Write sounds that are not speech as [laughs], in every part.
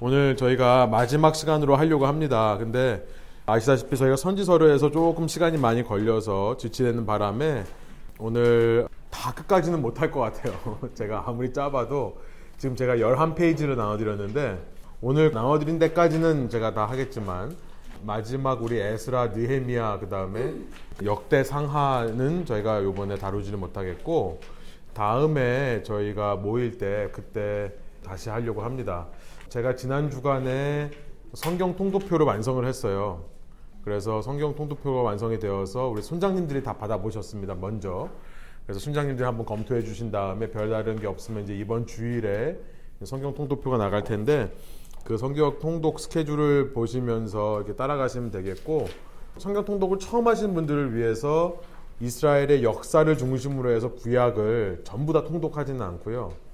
오늘 저희가 마지막 시간으로 하려고 합니다. 근데 아시다시피 저희가 선지서류에서 조금 시간이 많이 걸려서 지치되는 바람에 오늘 다 끝까지는 못할 것 같아요. [laughs] 제가 아무리 짜봐도 지금 제가 11페이지를 나눠드렸는데 오늘 나눠드린 데까지는 제가 다 하겠지만 마지막 우리 에스라 느헤미야 그 다음에 역대 상하는 저희가 요번에 다루지를 못하겠고 다음에 저희가 모일 때 그때 다시 하려고 합니다. 제가 지난 주간에 성경 통도표를 완성을 했어요. 그래서 성경 통도표가 완성이 되어서 우리 손장님들이 다 받아보셨습니다. 먼저. 그래서 순장님들이 한번 검토해 주신 다음에 별다른 게 없으면 이제 이번 주일에 성경 통독표가 나갈 텐데 그 성경 통독 스케줄을 보시면서 이렇게 따라가시면 되겠고 성경 통독을 처음 하시는 분들을 위해서 이스라엘의 역사를 중심으로 해서 구약을 전부 다 통독하지는 않고요.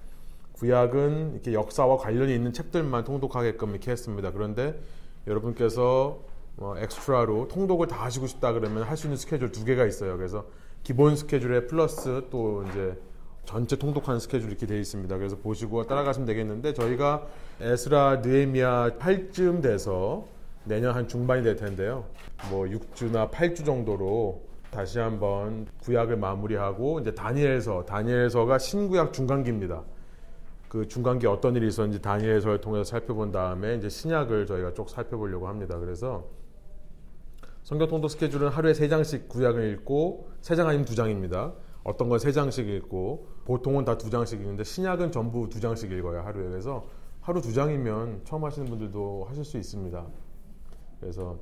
구약은 이렇게 역사와 관련이 있는 책들만 통독하게끔 이렇게 했습니다. 그런데 여러분께서 뭐 엑스트라로 통독을 다 하시고 싶다 그러면 할 수 있는 스케줄 두 개가 있어요. 그래서 기본 스케줄에 플러스 또 이제 전체 통독하는 스케줄 이렇게 되어 있습니다. 그래서 보시고 따라가시면 되겠는데 저희가 에스라 느에미아 8쯤 돼서 내년 한 중반이 될 텐데요. 뭐 6주나 8주 정도로 다시 한번 구약을 마무리하고 이제 다니엘서 다니엘서가 신구약 중간기입니다. 그 중간기 어떤 일이 있었는지 다니엘서를 통해서 살펴본 다음에 이제 신약을 저희가 쭉 살펴보려고 합니다. 그래서 성경 통독 스케줄은 하루에 세 장씩 구약을 읽고 세 장 아니면 두 장입니다. 어떤 건 세 장씩 읽고 보통은 다 두 장씩 읽는데 신약은 전부 두 장씩 읽어요 하루에. 그래서 하루 두 장이면 처음 하시는 분들도 하실 수 있습니다. 그래서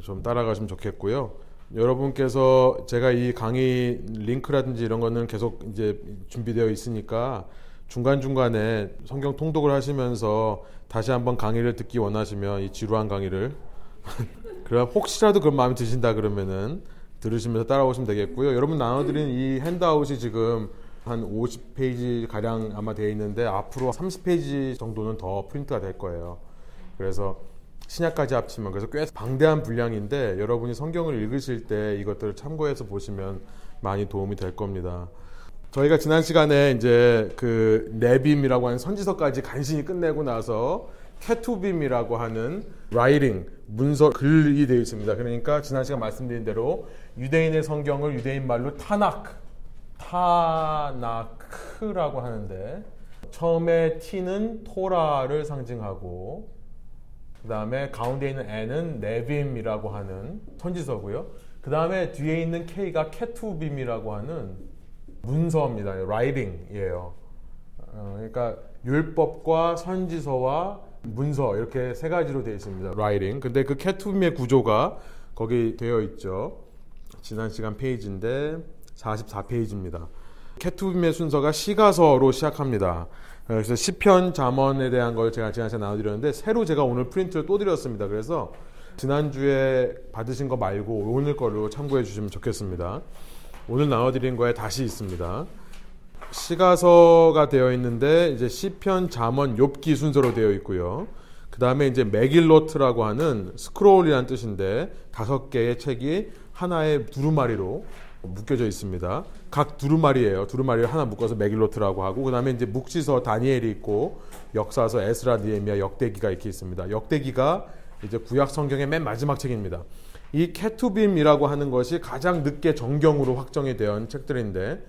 좀 따라가시면 좋겠고요. 여러분께서 제가 이 강의 링크라든지 이런 거는 계속 이제 준비되어 있으니까 중간중간에 성경 통독을 하시면서 다시 한번 강의를 듣기 원하시면 이 지루한 강의를 [laughs] 그럼 혹시라도 그런 마음이 드신다 그러면은 들으시면서 따라오시면 되겠고요. 여러분 나눠드린 이 핸드아웃이 지금 한 50페이지 가량 아마 되어 있는데 앞으로 30페이지 정도는 더 프린트가 될 거예요. 그래서 신약까지 합치면 그래서 꽤 방대한 분량인데 여러분이 성경을 읽으실 때 이것들을 참고해서 보시면 많이 도움이 될 겁니다. 저희가 지난 시간에 이제 그 네빔이라고 하는 선지서까지 간신히 끝내고 나서 케투빔이라고 하는 writing 문서 글이 되어 있습니다. 그러니까 지난 시간 말씀드린 대로 유대인의 성경을 유대인 말로 타나크 타나크라고 하는데 처음에 T는 토라를 상징하고 그 다음에 가운데 있는 N은 네빔이라고 하는 선지서고요. 그 다음에 뒤에 있는 K가 케투빔이라고 하는 문서입니다. writing이에요. 어, 그러니까 율법과 선지서와 문서 이렇게 세 가지로 되어 있습니다. writing. 근데 그 케투빔의 구조가 거기 되어 있죠. 지난 시간 페이지인데 44페이지입니다. 케투빔의 순서가 시가서로 시작합니다. 그래서 시편 잠언에 대한 걸 제가 지난 시간에 나눠드렸는데 새로 제가 오늘 프린트를 또 드렸습니다. 그래서 지난주에 받으신 거 말고 오늘 거로 참고해 주시면 좋겠습니다. 오늘 나눠드린 거에 다시 있습니다. 시가서가 되어 있는데 이제 시편, 잠언, 욥기 순서로 되어 있고요. 그 다음에 이제 메길로트라고 하는 스크롤이라는 뜻인데 다섯 개의 책이 하나의 두루마리로 묶여져 있습니다. 각 두루마리예요. 두루마리를 하나 묶어서 메길로트라고 하고 그 다음에 이제 묵시서 다니엘이 있고 역사서 에스라 니에미아 역대기가 이렇게 있습니다. 역대기가 이제 구약 성경의 맨 마지막 책입니다. 이 케투빔이라고 하는 것이 가장 늦게 정경으로 확정이 된 책들인데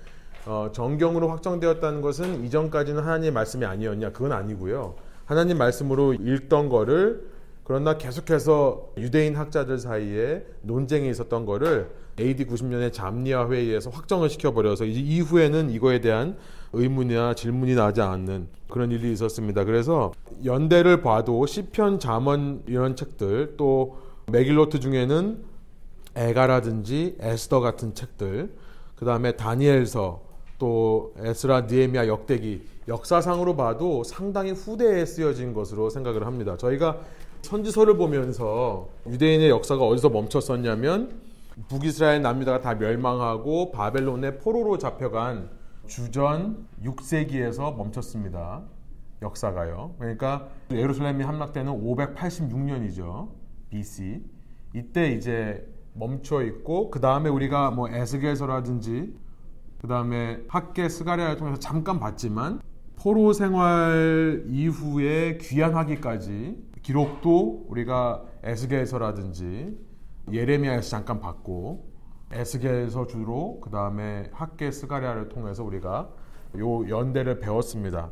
어, 정경으로 확정되었다는 것은 이전까지는 하나님의 말씀이 아니었냐? 그건 아니고요. 하나님 말씀으로 읽던 거를 그러나 계속해서 유대인 학자들 사이에 논쟁이 있었던 거를 AD 90년에 잠리아 회의에서 확정을 시켜버려서 이후에는 이거에 대한 의문이나 질문이 나지 않는 그런 일이 있었습니다. 그래서 연대를 봐도 시편, 잠언 이런 책들 또 메길로트 중에는 에가라든지 에스더 같은 책들 그 다음에 다니엘서 또 에스라 니에미아 역대기 역사상으로 봐도 상당히 후대에 쓰여진 것으로 생각을 합니다. 저희가 선지서를 보면서 유대인의 역사가 어디서 멈췄었냐면 북이스라엘 남유다가 다 멸망하고 바벨론의 포로로 잡혀간 주전 6세기에서 멈췄습니다. 역사가요. 그러니까 예루살렘이 함락되는 586년이죠. BC. 이때 이제 멈춰 있고 그 다음에 우리가 뭐 에스겔서라든지 그 다음에 학계 스가랴를 통해서 잠깐 봤지만 포로 생활 이후에 귀환하기까지 기록도 우리가 에스겔서라든지 예레미야에서 잠깐 봤고 에스겔서 주로 그 다음에 학개 스가랴를 통해서 우리가 요 연대를 배웠습니다.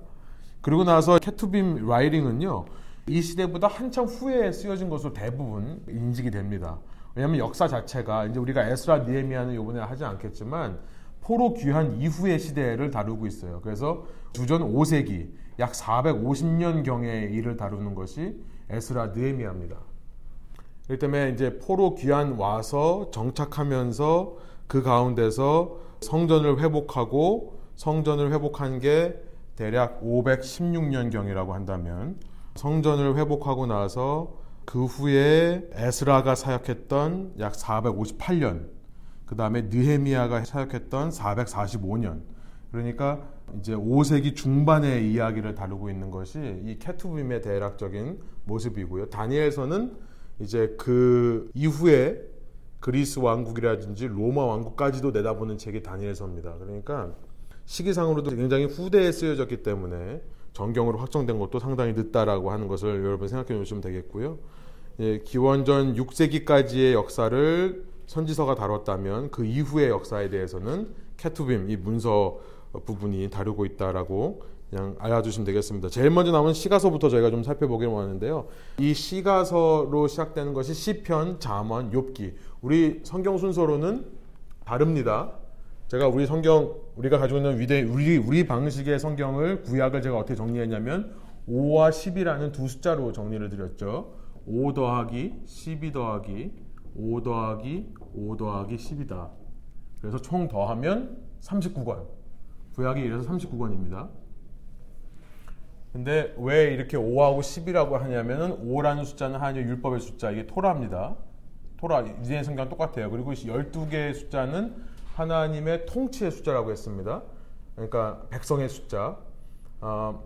그리고 나서 케투빔 writing은요 이 시대보다 한참 후에 쓰여진 것으로 대부분 인식이 됩니다. 왜냐하면 역사 자체가 이제 우리가 에스라 느헤미야는 이번에 하지 않겠지만 포로 귀환 이후의 시대를 다루고 있어요. 그래서 주전 5세기 약 450년 경의 일을 다루는 것이 에스라 느헤미야입니다. 그렇기 때문에 이제 포로 귀환 와서 정착하면서 그 가운데서 성전을 회복하고 성전을 회복한 게 대략 516년 경이라고 한다면 성전을 회복하고 나서 그 후에 에스라가 사역했던 약 458년, 그 다음에 느헤미야가 사역했던 445년. 그러니까 이제 5세기 중반의 이야기를 다루고 있는 것이 이 케투빔의 대략적인 모습이고요. 다니엘서는 이제 그 이후에 그리스 왕국이라든지 로마 왕국까지도 내다보는 책이 다니엘서입니다. 그러니까 시기상으로도 굉장히 후대에 쓰여졌기 때문에 정경으로 확정된 것도 상당히 늦다라고 하는 것을 여러분 생각해 보시면 되겠고요. 예, 기원전 6세기까지의 역사를 선지서가 다뤘다면 그 이후의 역사에 대해서는 케투빔 이 문서 부분이 다루고 있다라고 그냥 알아두시면 되겠습니다. 제일 먼저 나오는 시가서부터 저희가 좀 살펴보기를 원하는데요. 이 시가서로 시작되는 것이 시편, 잠언, 욥기. 우리 성경 순서로는 다릅니다. 제가 우리 성경 우리가 가지고 있는 위대 우리 우리 방식의 성경을 구약을 제가 어떻게 정리했냐면 5와 10이라는 두 숫자로 정리를 드렸죠. 5 더하기 12 더하기 5 더하기 5 더하기 10이다. 그래서 총 더하면 39권. 구약이 이래서 39권입니다. 근데 왜 이렇게 5하고 10이라고 하냐면은 5라는 숫자는 하나님의 율법의 숫자, 이게 토라입니다. 토라, 유대인 성경 똑같아요. 그리고 12개의 숫자는 하나님의 통치의 숫자라고 했습니다. 그러니까 백성의 숫자. 어,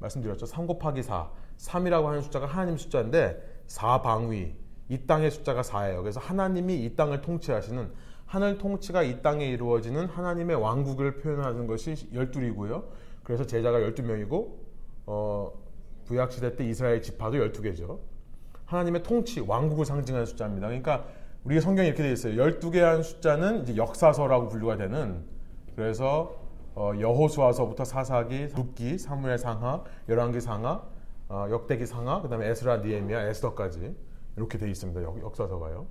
말씀드렸죠. 3 곱하기 4. 3이라고 하는 숫자가 하나님 숫자인데 4방위. 이 땅의 숫자가 4예요. 그래서 하나님이 이 땅을 통치하시는 하늘 통치가 이 땅에 이루어지는 하나님의 왕국을 표현하는 것이 12이고요. 그래서 제자가 12명이고 어, 구약 시대 때 이스라엘 지파도 12개죠. 하나님의 통치, 왕국을 상징하는 숫자입니다. 그러니까 우리 성경이 이렇게 되어 있어요. 12개한 숫자는 이제 역사서라고 분류가 되는 그래서 어, 여호수아서부터 사사기, 룻기, 사무엘 상하, 열왕기 상하, 어, 역대기 상하, 그다음에 에스라, 니에미야, 에스더까지 이렇게 되어 있습니다. 역, 역사서가요.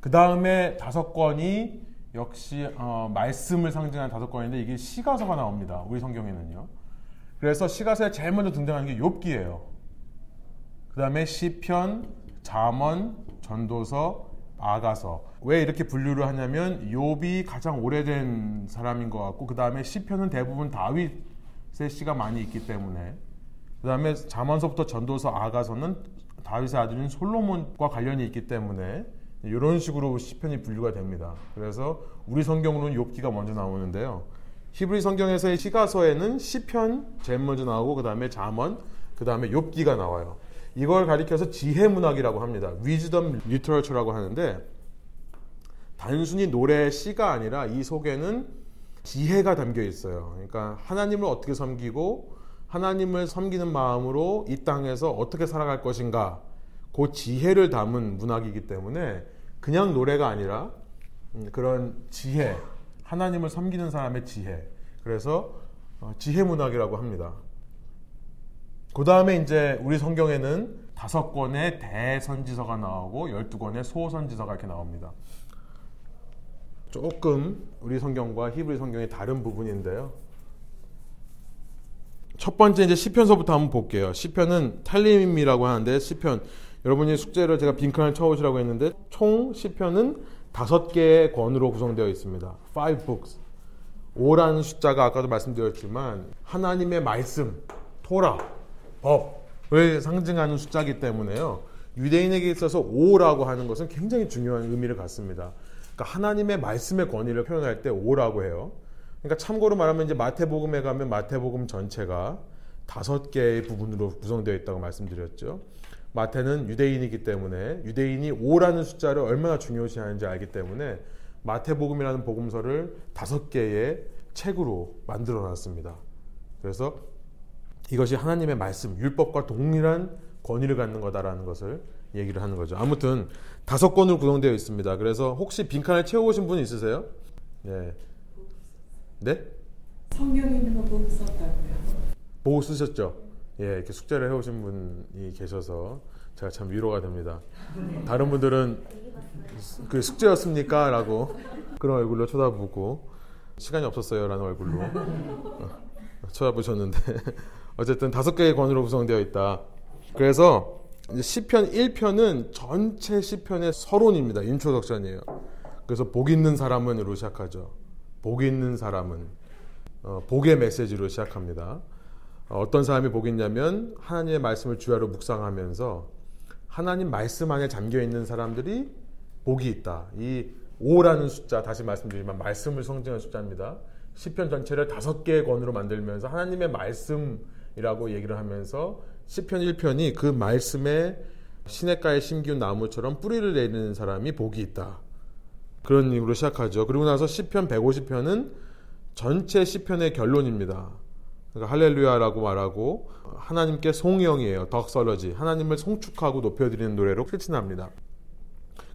그 다음에 다섯 권이 역시 어, 말씀을 상징하는 다섯 권인데 이게 시가서가 나옵니다. 우리 성경에는요. 그래서 시가서에 제일 먼저 등장하는 게 욥기예요. 그 다음에 시편, 잠언, 전도서, 아가서. 왜 이렇게 분류를 하냐면 욥이 가장 오래된 사람인 것 같고 그 다음에 시편은 대부분 다윗의 시가 많이 있기 때문에 그 다음에 잠언서부터 전도서, 아가서는 다윗의 아들인 솔로몬과 관련이 있기 때문에 이런 식으로 시편이 분류가 됩니다. 그래서 우리 성경으로는 욥기가 먼저 나오는데요. 히브리 성경에서의 시가서에는 시편 제일 먼저 나오고 그 다음에 잠언, 그 다음에 욥기가 나와요. 이걸 가리켜서 지혜 문학이라고 합니다. Wisdom Literature라고 하는데 단순히 노래 시가 아니라 이 속에는 지혜가 담겨 있어요. 그러니까 하나님을 어떻게 섬기고 하나님을 섬기는 마음으로 이 땅에서 어떻게 살아갈 것인가 그 지혜를 담은 문학이기 때문에 그냥 노래가 아니라 음, 그런 지혜, 하나님을 섬기는 사람의 지혜. 그래서 어, 지혜 문학이라고 합니다. 그 다음에 이제 우리 성경에는 다섯 권의 대선지서가 나오고 열두 권의 소선지서가 이렇게 나옵니다. 조금 우리 성경과 히브리 성경의 다른 부분인데요. 첫 번째 이제 시편서부터 한번 볼게요. 시편은 탈림이라고 하는데 시편 여러분이 숙제를 제가 빈칸을 쳐오시라고 했는데 총 시편은 다섯 개의 권으로 구성되어 있습니다. Five books. 5라는 숫자가 아까도 말씀드렸지만 하나님의 말씀, 토라, 법을 상징하는 숫자이기 때문에요. 유대인에게 있어서 5라고 하는 것은 굉장히 중요한 의미를 갖습니다. 그러니까 하나님의 말씀의 권위를 표현할 때 5라고 해요. 그러니까 참고로 말하면 이제 마태복음에 가면 마태복음 전체가 다섯 개의 부분으로 구성되어 있다고 말씀드렸죠. 마태는 유대인이기 때문에 유대인이 5라는 숫자를 얼마나 중요시하는지 알기 때문에 마태복음이라는 복음서를 다섯 개의 책으로 만들어 놨습니다. 그래서 이것이 하나님의 말씀, 율법과 동일한 권위를 갖는 거다라는 것을 얘기를 하는 거죠. 아무튼 다섯 권으로 구성되어 있습니다. 그래서 혹시 빈칸을 채워보신 분 있으세요? 네. 네? 성경에 있는 거 보고 썼다고요. 보고 쓰셨죠? 예, 이렇게 숙제를 해오신 분이 계셔서 제가 참 위로가 됩니다. 다른 분들은 그 숙제였습니까? 라고 그런 얼굴로 쳐다보고 시간이 없었어요. 라는 얼굴로 어, 쳐다보셨는데 어쨌든 다섯 개의 권으로 구성되어 있다. 그래서 시편 1편은 전체 시편의 서론입니다. 인초덕션이에요. 그래서 복 있는 사람은으로 시작하죠. 복 있는 사람은 어, 복의 메시지로 시작합니다. 어, 어떤 사람이 복 있냐면 하나님의 말씀을 주야로 묵상하면서 하나님 말씀 안에 잠겨 있는 사람들이 복이 있다. 이 5라는 숫자 다시 말씀드리지만 말씀을 성징한 숫자입니다. 시편 전체를 다섯 개의 권으로 만들면서 하나님의 말씀 이라고 얘기를 하면서 시편 1편이 그 말씀에 시냇가에 심기운 나무처럼 뿌리를 내리는 사람이 복이 있다. 그런 의미로 시작하죠. 그리고 나서 시편 150편은 전체 시편의 결론입니다. 그러니까 할렐루야라고 말하고 하나님께 송영이에요. 덕설러지. 하나님을 송축하고 높여드리는 노래로 끝이 납니다.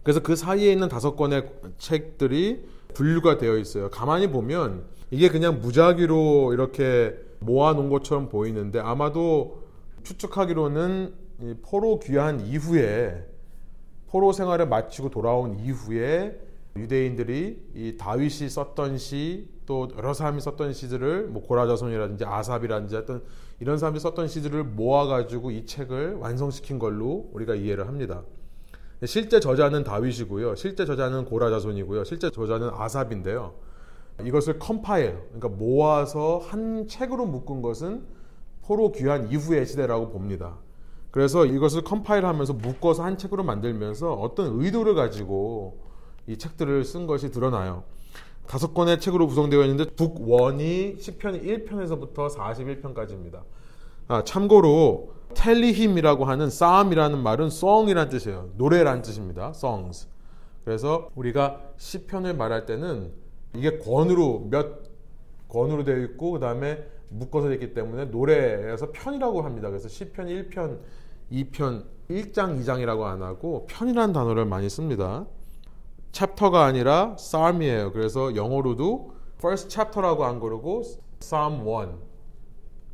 그래서 그 사이에 있는 다섯 권의 책들이 분류가 되어 있어요. 가만히 보면 이게 그냥 무작위로 이렇게 모아놓은 것처럼 보이는데 아마도 추측하기로는 포로 귀환 이후에 포로 생활을 마치고 돌아온 이후에 유대인들이 이 다윗이 썼던 시 또 여러 사람이 썼던 시들을 뭐 고라자손이라든지 아삽이라든지 어떤 이런 사람들이 썼던 시들을 모아가지고 이 책을 완성시킨 걸로 우리가 이해를 합니다. 실제 저자는 다윗이고요. 실제 저자는 고라자손이고요. 실제 저자는 아삽인데요. 이것을 compile, 그러니까 모아서 한 책으로 묶은 것은 포로 귀환 이후의 시대라고 봅니다. 그래서 이것을 compile하면서 묶어서 한 책으로 만들면서 어떤 의도를 가지고 이 책들을 쓴 것이 드러나요. 다섯 권의 책으로 구성되어 있는데 book 1이 시편 1편에서부터 41편까지입니다. 아, 참고로 텔리힘이라고 하는 싸움이라는 말은 song이라는 뜻이에요. 노래라는 뜻입니다. songs. 그래서 우리가 시편을 말할 때는 이게 권으로 몇 권으로 되어 있고 그 다음에 묶어서 되어 있기 때문에 노래에서 편이라고 합니다. 그래서 시편 1편, 2편, 1장, 2장이라고 안 하고 편이라는 단어를 많이 씁니다. 챕터가 아니라 psalm이에요. 그래서 영어로도 first chapter라고 안 그러고 psalm 1.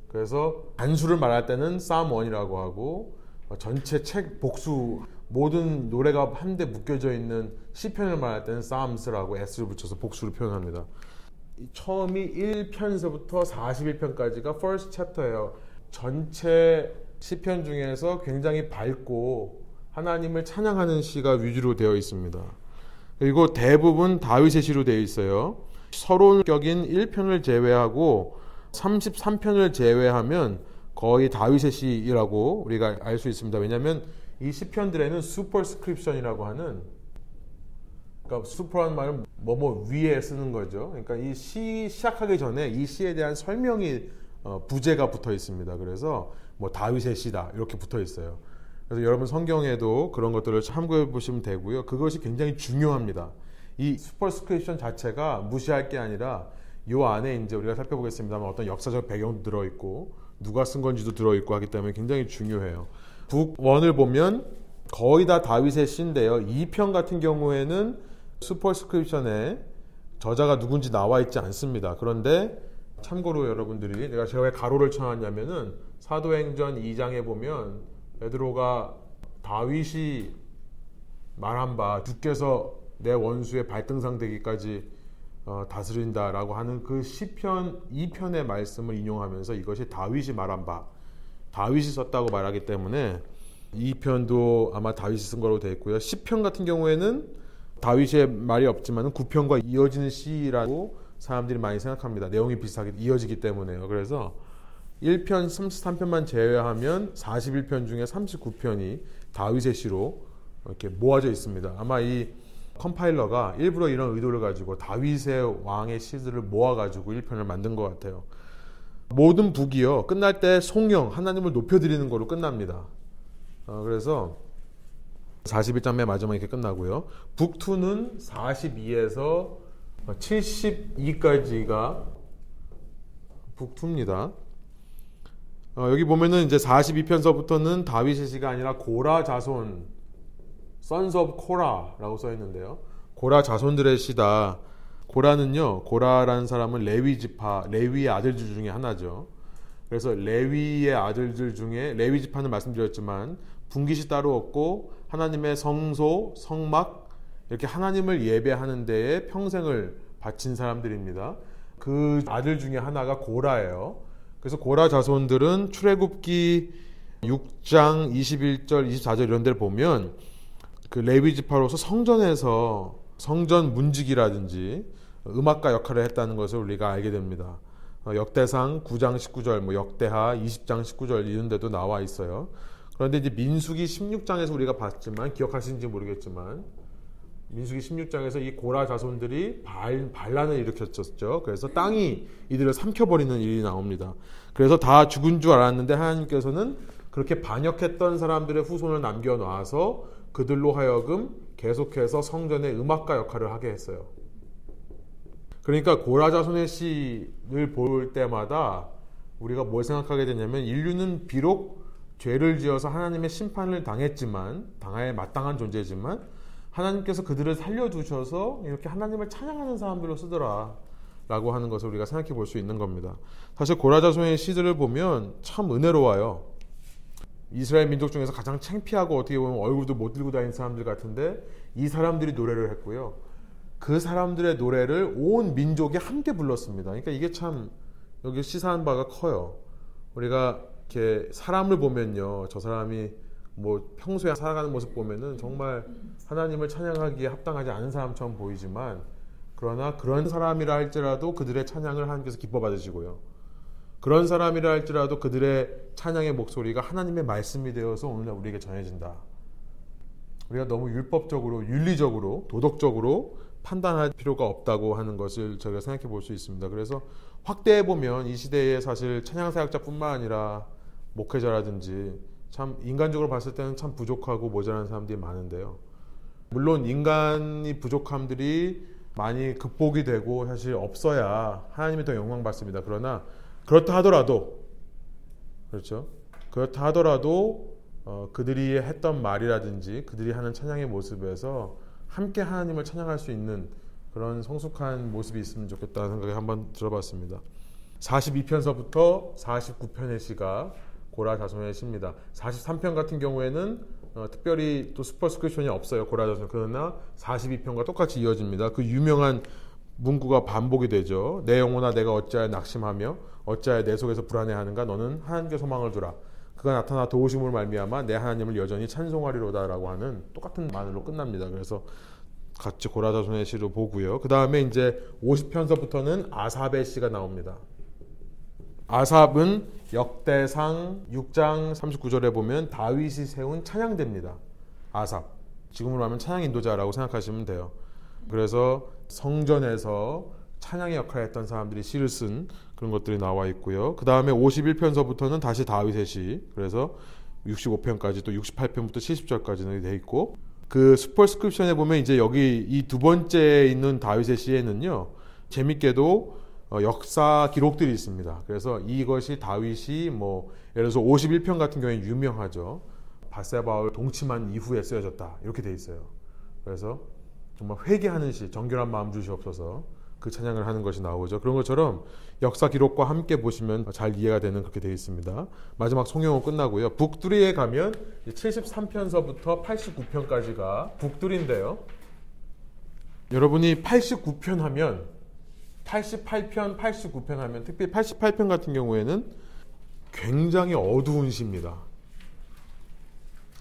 그래서 단수를 말할 때는 psalm 1이라고 하고 전체 책 복수 모든 노래가 한데 묶여져 있는 시편을 말할 때는 psalms라고 s를 붙여서 복수를 표현합니다. 처음이 1편에서부터 41편까지가 first chapter예요. 전체 시편 중에서 굉장히 밝고 하나님을 찬양하는 시가 위주로 되어 있습니다. 그리고 대부분 다윗의 시로 되어 있어요. 서론격인 1편을 제외하고 33편을 제외하면 거의 다윗의 시라고 우리가 알 수 있습니다. 왜냐하면 이 시편들에는 superscription이라고 하는 그러니까 super라는 말은 뭐뭐 위에 쓰는 거죠. 그러니까 이 시 시작하기 전에 이 시에 대한 설명이 어, 부제가 붙어 있습니다. 그래서 뭐 다윗의 시다 이렇게 붙어 있어요. 그래서 여러분 성경에도 그런 것들을 참고해 보시면 되고요. 그것이 굉장히 중요합니다. 이 superscription 자체가 무시할 게 아니라 이 안에 이제 우리가 살펴보겠습니다만 어떤 역사적 배경도 들어 있고 누가 쓴 건지도 들어 있고 하기 때문에 굉장히 중요해요. Book One을 보면 거의 다 다윗의 시인데요. 2편 같은 경우에는 superscription에 저자가 누군지 나와 있지 않습니다. 그런데 참고로 여러분들이 내가 제가 왜 가로를 쳐놨냐면은 사도행전 2장에 보면 베드로가 다윗이 말한 바 주께서 내 원수의 발등상 되기까지 어, 다스린다라고 하는 그 시편 2편의 말씀을 인용하면서 이것이 다윗이 말한 바 다윗이 썼다고 말하기 때문에 2편도 아마 다윗이 쓴 거로 되어 있고요. 10편 같은 경우에는 다윗의 말이 없지만 9편과 이어지는 시라고 사람들이 많이 생각합니다. 내용이 비슷하게 이어지기 때문에요. 그래서 1편 33편만 제외하면 41편 중에 39편이 다윗의 시로 이렇게 모아져 있습니다. 아마 이 컴파일러가 일부러 이런 의도를 가지고 다윗의 왕의 시들을 모아가지고 1편을 만든 것 같아요. 모든 북이요 끝날 때 송영 하나님을 높여드리는 거로 끝납니다. 어, 그래서 41장 맨 마지막에 이렇게 끝나고요. 북2는 42에서 72까지가 북2입니다. 어, 여기 보면은 이제 42편서부터는 다윗의 시가 아니라 고라 자손 sons of Korah라고 써 있는데요. 고라 자손들의 시다. 고라는요. 고라라는 사람은 레위 지파, 레위의 아들들 중에 하나죠. 그래서 레위의 아들들 중에 레위 지파는 말씀드렸지만 분깃이 따로 없고 하나님의 성소, 성막 이렇게 하나님을 예배하는 데에 평생을 바친 사람들입니다. 그 아들 중에 하나가 고라예요. 그래서 고라 자손들은 출애굽기 6장 21절, 24절 이런 데를 보면 그 레위 지파로서 성전에서 성전 문지기라든지 음악가 역할을 했다는 것을 우리가 알게 됩니다. 어, 역대상 9장 19절, 뭐 역대하 20장 19절 이런 데도 나와 있어요. 그런데 이제 민수기 16장에서 우리가 봤지만 기억하시는지 모르겠지만 민수기 16장에서 이 고라 자손들이 발, 반란을 일으켰었죠. 그래서 땅이 이들을 삼켜버리는 일이 나옵니다. 그래서 다 죽은 줄 알았는데 하나님께서는 그렇게 반역했던 사람들의 후손을 남겨놔서 그들로 하여금 계속해서 성전의 음악가 역할을 하게 했어요. 그러니까 고라 자손의 시를 볼 때마다 우리가 뭘 생각하게 되냐면 인류는 비록 죄를 지어서 하나님의 심판을 당했지만 당할 마땅한 존재지만 하나님께서 그들을 살려두셔서 이렇게 하나님을 찬양하는 사람들로 쓰더라. 라고 하는 것을 우리가 생각해 볼 수 있는 겁니다. 사실 고라자손의 시들을 보면 참 은혜로워요. 이스라엘 민족 중에서 가장 창피하고 어떻게 보면 얼굴도 못 들고 다니는 사람들 같은데 이 사람들이 노래를 했고요. 그 사람들의 노래를 온 민족이 함께 불렀습니다. 그러니까 이게 참 여기 시사한 바가 커요. 우리가 이렇게 사람을 보면요. 저 사람이 뭐 평소에 살아가는 모습 보면은 정말 하나님을 찬양하기에 합당하지 않은 사람처럼 보이지만 그러나 그런 사람이라 할지라도 그들의 찬양을 하나님께서 기뻐 받으시고요. 그런 사람이라 할지라도 그들의 찬양의 목소리가 하나님의 말씀이 되어서 오늘날 우리에게 전해진다. 우리가 너무 율법적으로, 윤리적으로, 도덕적으로 판단할 필요가 없다고 하는 것을 저희가 생각해 볼 수 있습니다. 그래서 확대해 보면 이 시대에 사실 찬양 사역자뿐만 아니라 목회자라든지 참 인간적으로 봤을 때는 참 부족하고 모자란 사람들이 많은데요. 물론 인간이 부족함들이 많이 극복이 되고 사실 없어야 하나님이 더 영광 받습니다. 그러나 그렇다 하더라도 그렇죠. 그렇다 하더라도 어, 그들이 했던 말이라든지 그들이 하는 찬양의 모습에서 함께 하나님을 찬양할 수 있는 그런 성숙한 모습이 있으면 좋겠다는 생각이 한번 들어봤습니다. 42편서부터 49편의 시가 고라 자손의 시입니다. 43편 같은 경우에는 어, 특별히 또 슈퍼스크립션이 없어요. 고라 자손. 그러나 42편과 똑같이 이어집니다. 그 유명한 문구가 반복이 되죠. 내 영혼아 내가 어찌하여 낙심하며 어찌하여 내 속에서 불안해하는가 너는 하나님께 소망을 두라. 그가 나타나 도우심을 말미암아 내 하나님을 여전히 찬송하리로다라고 하는 똑같은 말로 끝납니다. 그래서 같이 고라자손의 시를 보고요. 그 다음에 이제 50편서부터는 아삽의 시가 나옵니다. 아삽은 역대상 6장 39절에 보면 다윗이 세운 찬양대입니다. 아삽. 지금으로 하면 찬양 인도자라고 생각하시면 돼요. 그래서 성전에서 찬양의 역할을 했던 사람들이 시를 쓴 그런 것들이 나와 있고요. 그 다음에 51편서부터는 다시 다윗의 시. 그래서 65편까지 또 68편부터 70절까지는 돼 있고 그 슈퍼스크립션에 보면 이제 여기 이 두 번째 있는 다윗의 시에는요. 재밌게도 어, 역사 기록들이 있습니다. 그래서 이것이 다윗이 뭐 예를 들어서 51편 같은 경우에 유명하죠. 바세바울 동침한 이후에 쓰여졌다. 이렇게 돼 있어요. 그래서 정말 회개하는 시, 정결한 마음 주시옵소서 그 찬양을 하는 것이 나오죠. 그런 것처럼 역사 기록과 함께 보시면 잘 이해가 되는 그렇게 되어 있습니다. 마지막 송영호 끝나고요. 북두리에 가면 73편서부터 89편까지가 북두리인데요. 여러분이 89편 하면 88편, 89편 하면 특히 88편 같은 경우에는 굉장히 어두운 시입니다.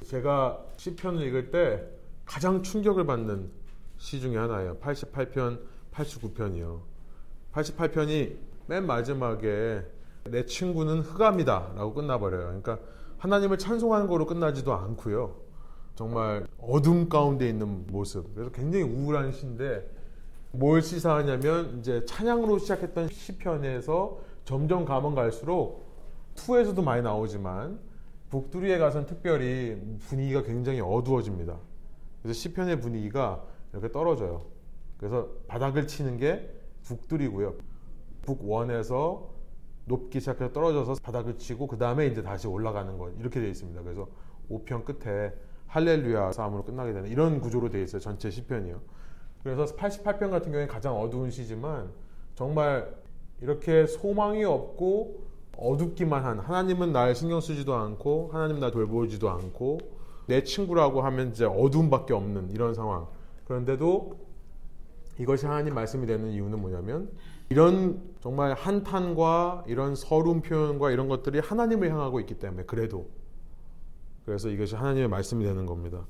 제가 시편을 읽을 때 가장 충격을 받는 시 중에 하나예요. 88편, 89편이요. 88편이 맨 마지막에 내 친구는 흑암이다 라고 끝나버려요. 그러니까 하나님을 찬송하는 거로 끝나지도 않고요. 정말 어둠 가운데 있는 모습. 그래서 굉장히 우울한 시인데 뭘 시사하냐면 이제 찬양으로 시작했던 시편에서 점점 가면 갈수록 투에서도 많이 나오지만 북두리에 가서는 특별히 분위기가 굉장히 어두워집니다. 그래서 시편의 분위기가 이렇게 떨어져요. 그래서 바닥을 치는 게 북두리고요. 북원에서 높기 시작해서 떨어져서 바닥을 치고 그 다음에 이제 다시 올라가는 것 이렇게 되어 있습니다. 그래서 5편 끝에 할렐루야 싸움으로 끝나게 되는 이런 구조로 되어 있어요. 전체 시편이요. 그래서 88편 같은 경우에 가장 어두운 시지만 정말 이렇게 소망이 없고 어둡기만 한 하나님은 날 신경 쓰지도 않고 하나님 날 돌보지도 않고 내 친구라고 하면 이제 어둠밖에 없는 이런 상황. 그런데도 이것이 하나님 말씀이 되는 이유는 뭐냐면 이런 정말 한탄과 이런 서름 표현과 이런 것들이 하나님을 향하고 있기 때문에 그래도 그래서 이것이 하나님의 말씀이 되는 겁니다.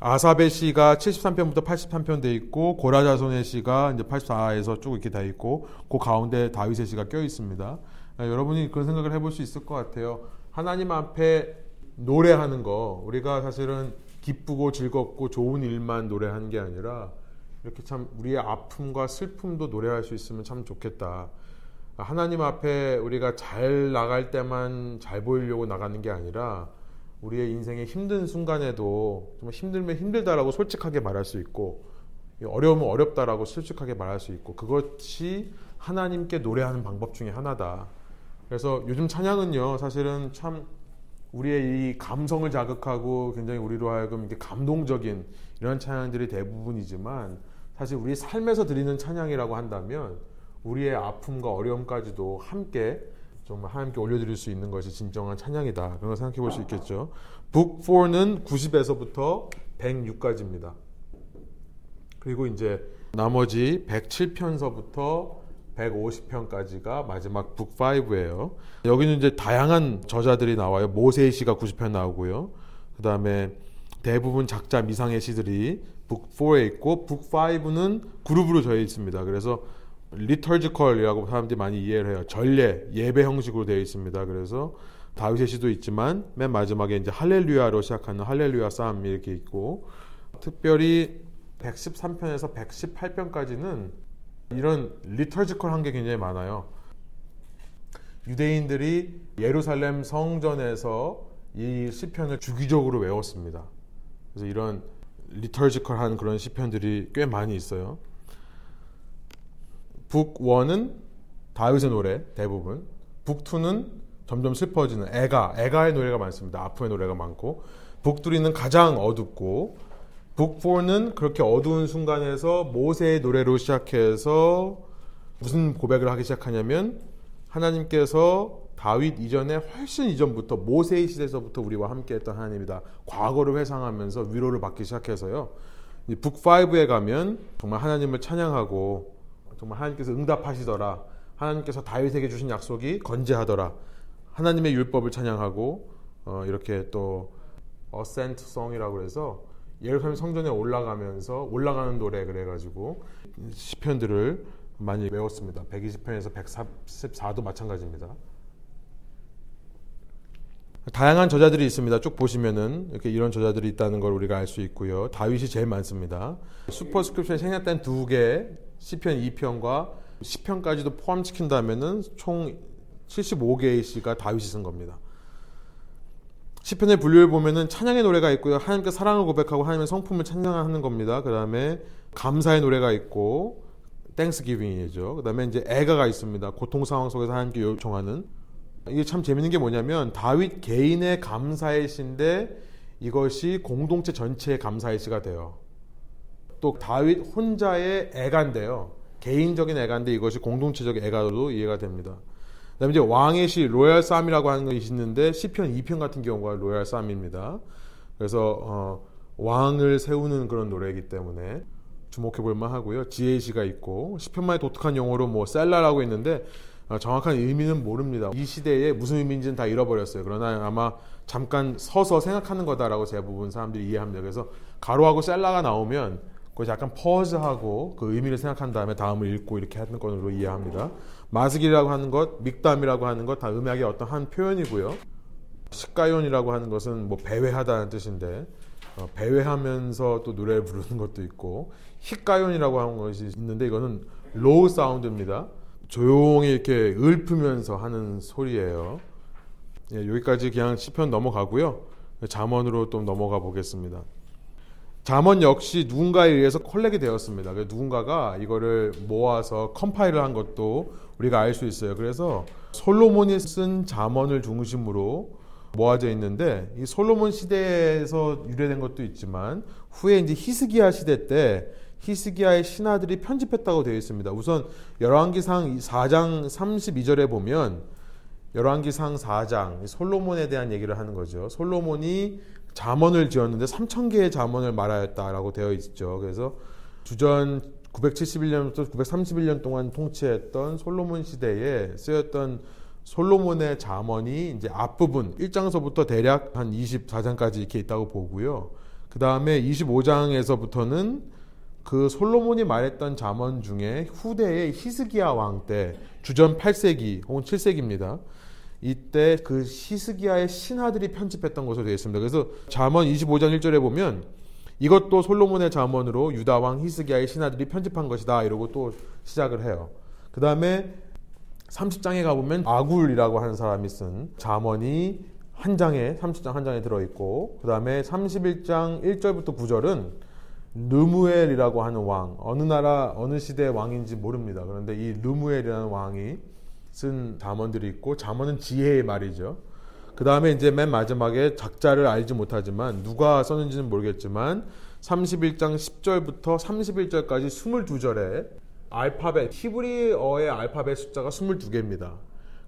아사베 시가 73편부터 83편 돼 있고 고라자손의 시가 이제 84에서 쭉 이렇게 돼 있고 그 가운데 다윗의 시가 껴 있습니다. 아, 여러분이 그런 생각을 해볼 수 있을 것 같아요. 하나님 앞에 노래하는 거 우리가 사실은 기쁘고 즐겁고 좋은 일만 노래하는 게 아니라 이렇게 참 우리의 아픔과 슬픔도 노래할 수 있으면 참 좋겠다. 하나님 앞에 우리가 잘 나갈 때만 잘 보이려고 나가는 게 아니라 우리의 인생의 힘든 순간에도 좀 힘들면 힘들다라고 솔직하게 말할 수 있고 어려우면 어렵다라고 솔직하게 말할 수 있고 그것이 하나님께 노래하는 방법 중에 하나다. 그래서 요즘 찬양은요 사실은 참 우리의 이 감성을 자극하고 굉장히 우리로 하여금 이렇게 감동적인 이런 찬양들이 대부분이지만 사실 우리 삶에서 드리는 찬양이라고 한다면 우리의 아픔과 어려움까지도 함께 정말 하나님께 올려드릴 수 있는 것이 진정한 찬양이다. 그런 걸 생각해 볼 수 있겠죠. 북 4는 90에서부터 106까지입니다. 그리고 이제 나머지 107편서부터 150편까지가 마지막 북 5예요. 여기는 이제 다양한 저자들이 나와요. 모세의 시가 90편 나오고요. 그 다음에 대부분 작자 미상의 시들이 북 4에 있고 북 5는 그룹으로 되어 있습니다. 그래서 리터지컬이라고 사람들이 많이 이해를 해요. 전례, 예배 형식으로 되어 있습니다. 그래서 다윗의 시도 있지만 맨 마지막에 이제 할렐루야로 시작하는 할렐루야 싸움이 이렇게 있고 특별히 113편에서 118편까지는 이런 liturgical한 게 굉장히 많아요. 유대인들이 예루살렘 성전에서 이 시편을 주기적으로 외웠습니다. 그래서 이런 liturgical한 그런 시편들이 꽤 많이 있어요. Book 1은 다윗의 노래 대부분. Book 2는 점점 슬퍼지는 애가 애가의 노래가 많습니다. 아픔의 노래가 많고 북 3는 가장 어둡고 북 4는 그렇게 어두운 순간에서 모세의 노래로 시작해서 무슨 고백을 하기 시작하냐면 하나님께서 다윗 이전에 훨씬 이전부터 모세의 시대에서부터 우리와 함께했던 하나님이다. 과거를 회상하면서 위로를 받기 시작해서요. 북 5에 가면 정말 하나님을 찬양하고 정말 하나님께서 응답하시더라. 하나님께서 다윗에게 주신 약속이 건재하더라. 하나님의 율법을 찬양하고 어, 이렇게 또 어센트 송이라고 해서 예루살렘 성전에 올라가면서 올라가는 노래 그래가지고 시편들을 많이 외웠습니다. 120편에서 144도 마찬가지입니다. 다양한 저자들이 있습니다. 쭉 보시면은 이렇게 이런 저자들이 있다는 걸 우리가 알 수 있고요. 다윗이 제일 많습니다. 슈퍼스크립션이 생략된 두 개, 시편 2편과 10편까지도 포함시킨다면은 총 75개의 시가 다윗이 쓴 겁니다. 시편의 분류를 보면은 찬양의 노래가 있고요. 하나님께 사랑을 고백하고 하나님의 성품을 찬양하는 겁니다. 그다음에 감사의 노래가 있고 땡스기빙이죠. 그다음에 이제 애가가 있습니다. 고통 상황 속에서 하나님께 요청하는 이게 참 재밌는 게 뭐냐면 다윗 개인의 감사의 시인데 이것이 공동체 전체의 감사의 시가 돼요. 또 다윗 혼자의 애가인데요. 개인적인 애가인데 이것이 공동체적 애가로 이해가 됩니다. 그다음에 이제 왕의 시 royal psalm이라고 하는 것이 있는데 시편 2편 같은 경우가 royal psalm입니다. 그래서 어, 왕을 세우는 그런 노래이기 때문에 주목해 볼 만하고요. 지혜의 시가 있고 시편만의 독특한 용어로 뭐 셀라라고 있는데 어, 정확한 의미는 모릅니다. 이 시대에 무슨 의미인지는 다 잃어버렸어요. 그러나 아마 잠깐 서서 생각하는 거다라고 대부분 사람들이 이해합니다. 그래서 가로하고 셀라가 나오면 그것이 약간 pause하고 그 의미를 생각한 다음에 다음을 읽고 이렇게 하는 것으로 이해합니다. 마스길이라고 하는 것, 믹담이라고 하는 것 다 음악의 어떤 한 표현이고요. 식가욘이라고 하는 것은 뭐 배회하다는 뜻인데 어, 배회하면서 또 노래를 부르는 것도 있고 힉가욘이라고 하는 것이 있는데 이거는 low sound입니다. 조용히 이렇게 읊으면서 하는 소리예요. 예, 여기까지 그냥 시편 넘어가고요. 잠언으로 또 넘어가 보겠습니다. 잠언 역시 누군가에 의해서 컬렉이 되었습니다. 누군가가 이거를 모아서 컴파일을 한 것도 우리가 알 수 있어요. 그래서 솔로몬이 쓴 잠언을 중심으로 모아져 있는데 이 솔로몬 시대에서 유래된 것도 있지만 후에 이제 히스기야 시대 때 히스기야의 신하들이 편집했다고 되어 있습니다. 우선 열왕기상 4장 32절에 보면 열왕기상 4장 솔로몬에 대한 얘기를 하는 거죠. 솔로몬이 잠언을 지었는데 3천 개의 잠언을 말하였다라고 되어 있죠. 그래서 주전 971년부터 931년 동안 통치했던 솔로몬 시대에 쓰였던 솔로몬의 잠언이 이제 앞부분 1장서부터 대략 한 24장까지 이렇게 있다고 보고요. 그 다음에 25장에서부터는 그 솔로몬이 말했던 잠언 중에 후대의 히스기야 왕 때 주전 8세기 혹은 7세기입니다. 이때 그 히스기야의 신하들이 편집했던 것으로 되어 있습니다. 그래서 잠언 25장 1절에 보면 이것도 솔로몬의 잠언으로 유다 왕 히스기야의 신하들이 편집한 것이다 이러고 또 시작을 해요. 그 다음에 30장에 가보면 아굴이라고 하는 사람이 쓴 잠언이 한 장에 30장 한 장에 들어 있고 그 다음에 31장 1절부터 9절은 르무엘이라고 하는 왕 어느 나라 어느 시대 왕인지 모릅니다. 그런데 이 르무엘이라는 왕이 쓴 잠언들이 있고 잠언은 지혜의 말이죠. 그 다음에 이제 맨 마지막에 작자를 알지 못하지만 누가 썼는지는 모르겠지만 31장 10절부터 31절까지 22절에 알파벳 히브리어의 알파벳 숫자가 22개입니다.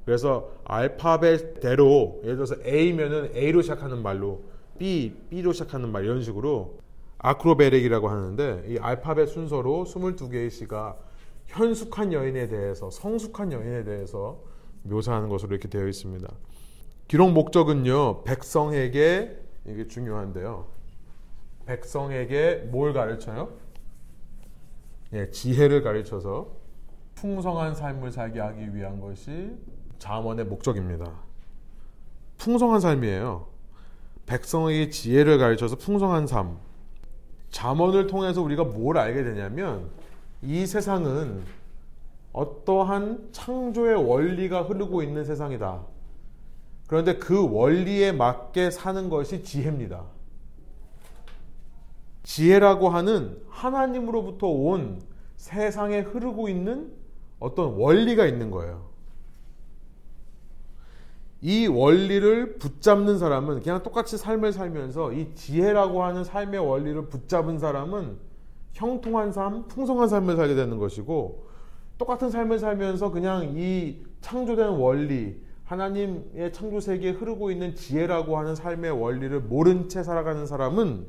그래서 알파벳대로 예를 들어서 A면은 A로 시작하는 말로 B, B로 시작하는 말 이런 식으로 아크로베렉이라고 하는데 이 알파벳 순서로 22개의 시가 현숙한 여인에 대해서 성숙한 여인에 대해서 묘사하는 것으로 이렇게 되어 있습니다. 기록 목적은요 백성에게 이게 중요한데요. 백성에게 뭘 가르쳐요? 예, 지혜를 가르쳐서 풍성한 삶을 살게 하기 위한 것이 잠언의 목적입니다. 풍성한 삶이에요. 백성에게 지혜를 가르쳐서 풍성한 삶. 잠언을 통해서 우리가 뭘 알게 되냐면 이 세상은 어떠한 창조의 원리가 흐르고 있는 세상이다. 그런데 그 원리에 맞게 사는 것이 지혜입니다. 지혜라고 하는 하나님으로부터 온 세상에 흐르고 있는 어떤 원리가 있는 거예요. 이 원리를 붙잡는 사람은 그냥 똑같이 삶을 살면서 이 지혜라고 하는 삶의 원리를 붙잡은 사람은 형통한 삶, 풍성한 삶을 살게 되는 것이고 똑같은 삶을 살면서 그냥 이 창조된 원리, 하나님의 창조 세계에 흐르고 있는 지혜라고 하는 삶의 원리를 모른 채 살아가는 사람은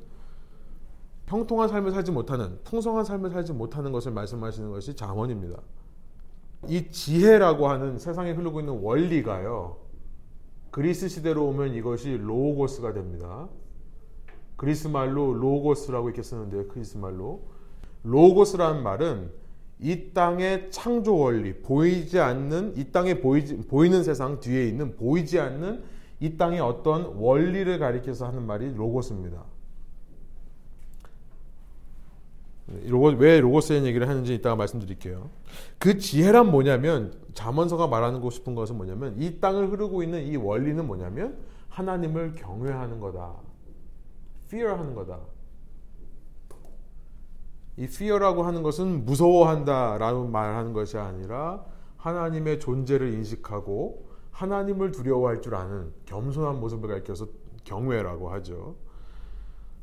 형통한 삶을 살지 못하는 풍성한 삶을 살지 못하는 것을 말씀하시는 것이 잠언입니다. 이 지혜라고 하는 세상에 흐르고 있는 원리가요. 그리스 시대로 오면 이것이 로고스가 됩니다. 그리스 말로 로고스라고 이렇게 쓰는데요. 그리스 말로 로고스라는 말은 이 땅의 창조 원리, 보이지 않는 이 땅에 보이지, 보이는 세상 뒤에 있는 보이지 않는 이 땅의 어떤 원리를 가리켜서 하는 말이 로고스입니다. 로고, 왜 로고스의 얘기를 하는지 이따가 말씀드릴게요. 그 지혜란 뭐냐면 자문서가 말하는 싶은 것은 뭐냐면 이 땅을 흐르고 있는 이 원리는 뭐냐면 하나님을 경외하는 거다. fear하는 거다. 이 fear라고 하는 것은 무서워한다라는 말하는 것이 아니라 하나님의 존재를 인식하고 하나님을 두려워할 줄 아는 겸손한 모습을 가리켜서 경외라고 하죠.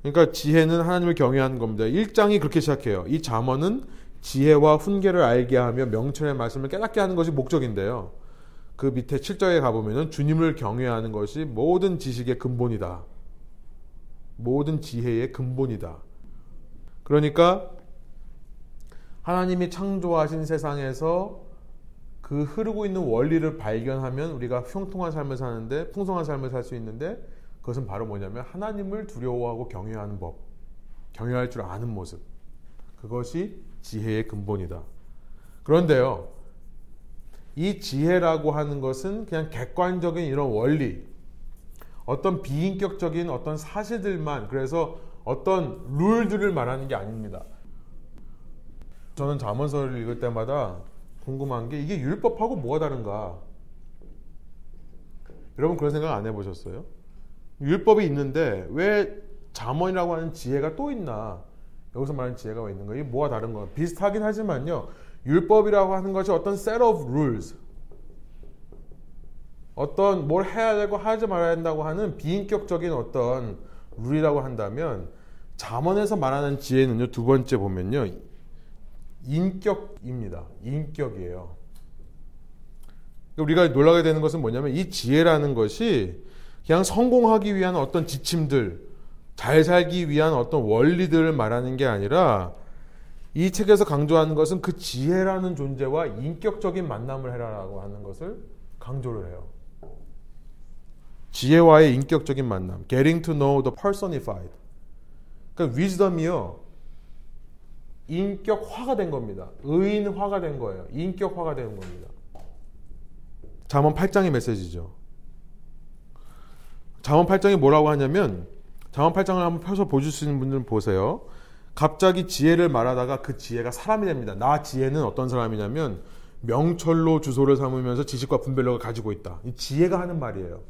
그러니까 지혜는 하나님을 경외하는 겁니다. 1장이 그렇게 시작해요. 이 잠언은 지혜와 훈계를 알게 하며 명철의 말씀을 깨닫게 하는 것이 목적인데요. 그 밑에 7절에 가보면 주님을 경외하는 것이 모든 지식의 근본이다. 모든 지혜의 근본이다. 그러니까 하나님이 창조하신 세상에서 그 흐르고 있는 원리를 발견하면 우리가 형통한 삶을 사는데 풍성한 삶을 살 수 있는데 그것은 바로 뭐냐면 하나님을 두려워하고 경외하는 법, 경외할 줄 아는 모습. 그것이 지혜의 근본이다. 그런데요, 이 지혜라고 하는 것은 그냥 객관적인 이런 원리, 어떤 비인격적인 어떤 사실들만, 그래서 어떤 룰들을 말하는 게 아닙니다. 저는 자문서를 읽을 때마다 궁금한 게 이게 율법하고 뭐가 다른가? 여러분 그런 생각 안 해보셨어요? 율법이 있는데 왜 잠언이라고 하는 지혜가 또 있나? 여기서 말하는 지혜가 왜 있는 거예요? 이게 뭐가 다른 거예요? 비슷하긴 하지만요. 율법이라고 하는 것이 어떤 set of rules, 어떤 뭘 해야 되고 하지 말아야 된다고 하는 비인격적인 어떤 룰이라고 한다면 잠언에서 말하는 지혜는요. 두 번째 보면요. 인격입니다. 인격이에요. 우리가 놀라게 되는 것은 뭐냐면 이 지혜라는 것이 그냥 성공하기 위한 어떤 지침들, 잘 살기 위한 어떤 원리들을 말하는 게 아니라 이 책에서 강조하는 것은 그 지혜라는 존재와 인격적인 만남을 해라라고 하는 것을 강조를 해요. 지혜와의 인격적인 만남, getting to know the personified. 그러니까 wisdom이요. 인격화가 된 겁니다. 의인화가 된 거예요. 인격화가 된 겁니다. 잠언 8장의 메시지죠. 잠언 8장이 뭐라고 하냐면 잠언 8장을 한번 펴서 보실 수 있는 분들은 보세요. 갑자기 지혜를 말하다가 그 지혜가 사람이 됩니다. 나 지혜는 어떤 사람이냐면 명철로 주소를 삼으면서 지식과 분별력을 가지고 있다. 이 지혜가 하는 말이에요.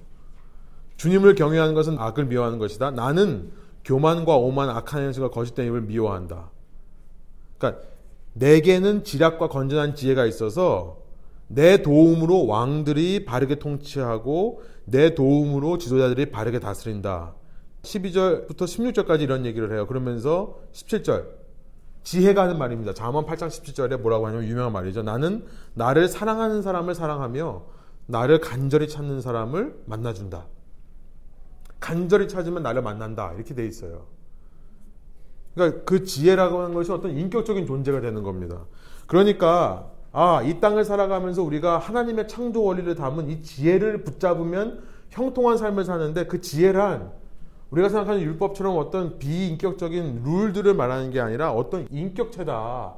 주님을 경외하는 것은 악을 미워하는 것이다. 나는 교만과 오만 악한 현실과 거짓된 입을 미워한다. 그러니까 내게는 지략과 건전한 지혜가 있어서 내 도움으로 왕들이 바르게 통치하고 내 도움으로 지도자들이 바르게 다스린다. 12절부터 16절까지 이런 얘기를 해요. 그러면서 17절 지혜가 하는 말입니다. 잠언 8장 17절에 뭐라고 하냐면 유명한 말이죠. 나는 나를 사랑하는 사람을 사랑하며 나를 간절히 찾는 사람을 만나준다. 간절히 찾으면 나를 만난다. 이렇게 돼 있어요. 그러니까 그 지혜라고 하는 것이 어떤 인격적인 존재가 되는 겁니다. 그러니까 아, 이 땅을 살아가면서 우리가 하나님의 창조 원리를 담은 이 지혜를 붙잡으면 형통한 삶을 사는데 그 지혜란 우리가 생각하는 율법처럼 어떤 비인격적인 룰들을 말하는 게 아니라 어떤 인격체다.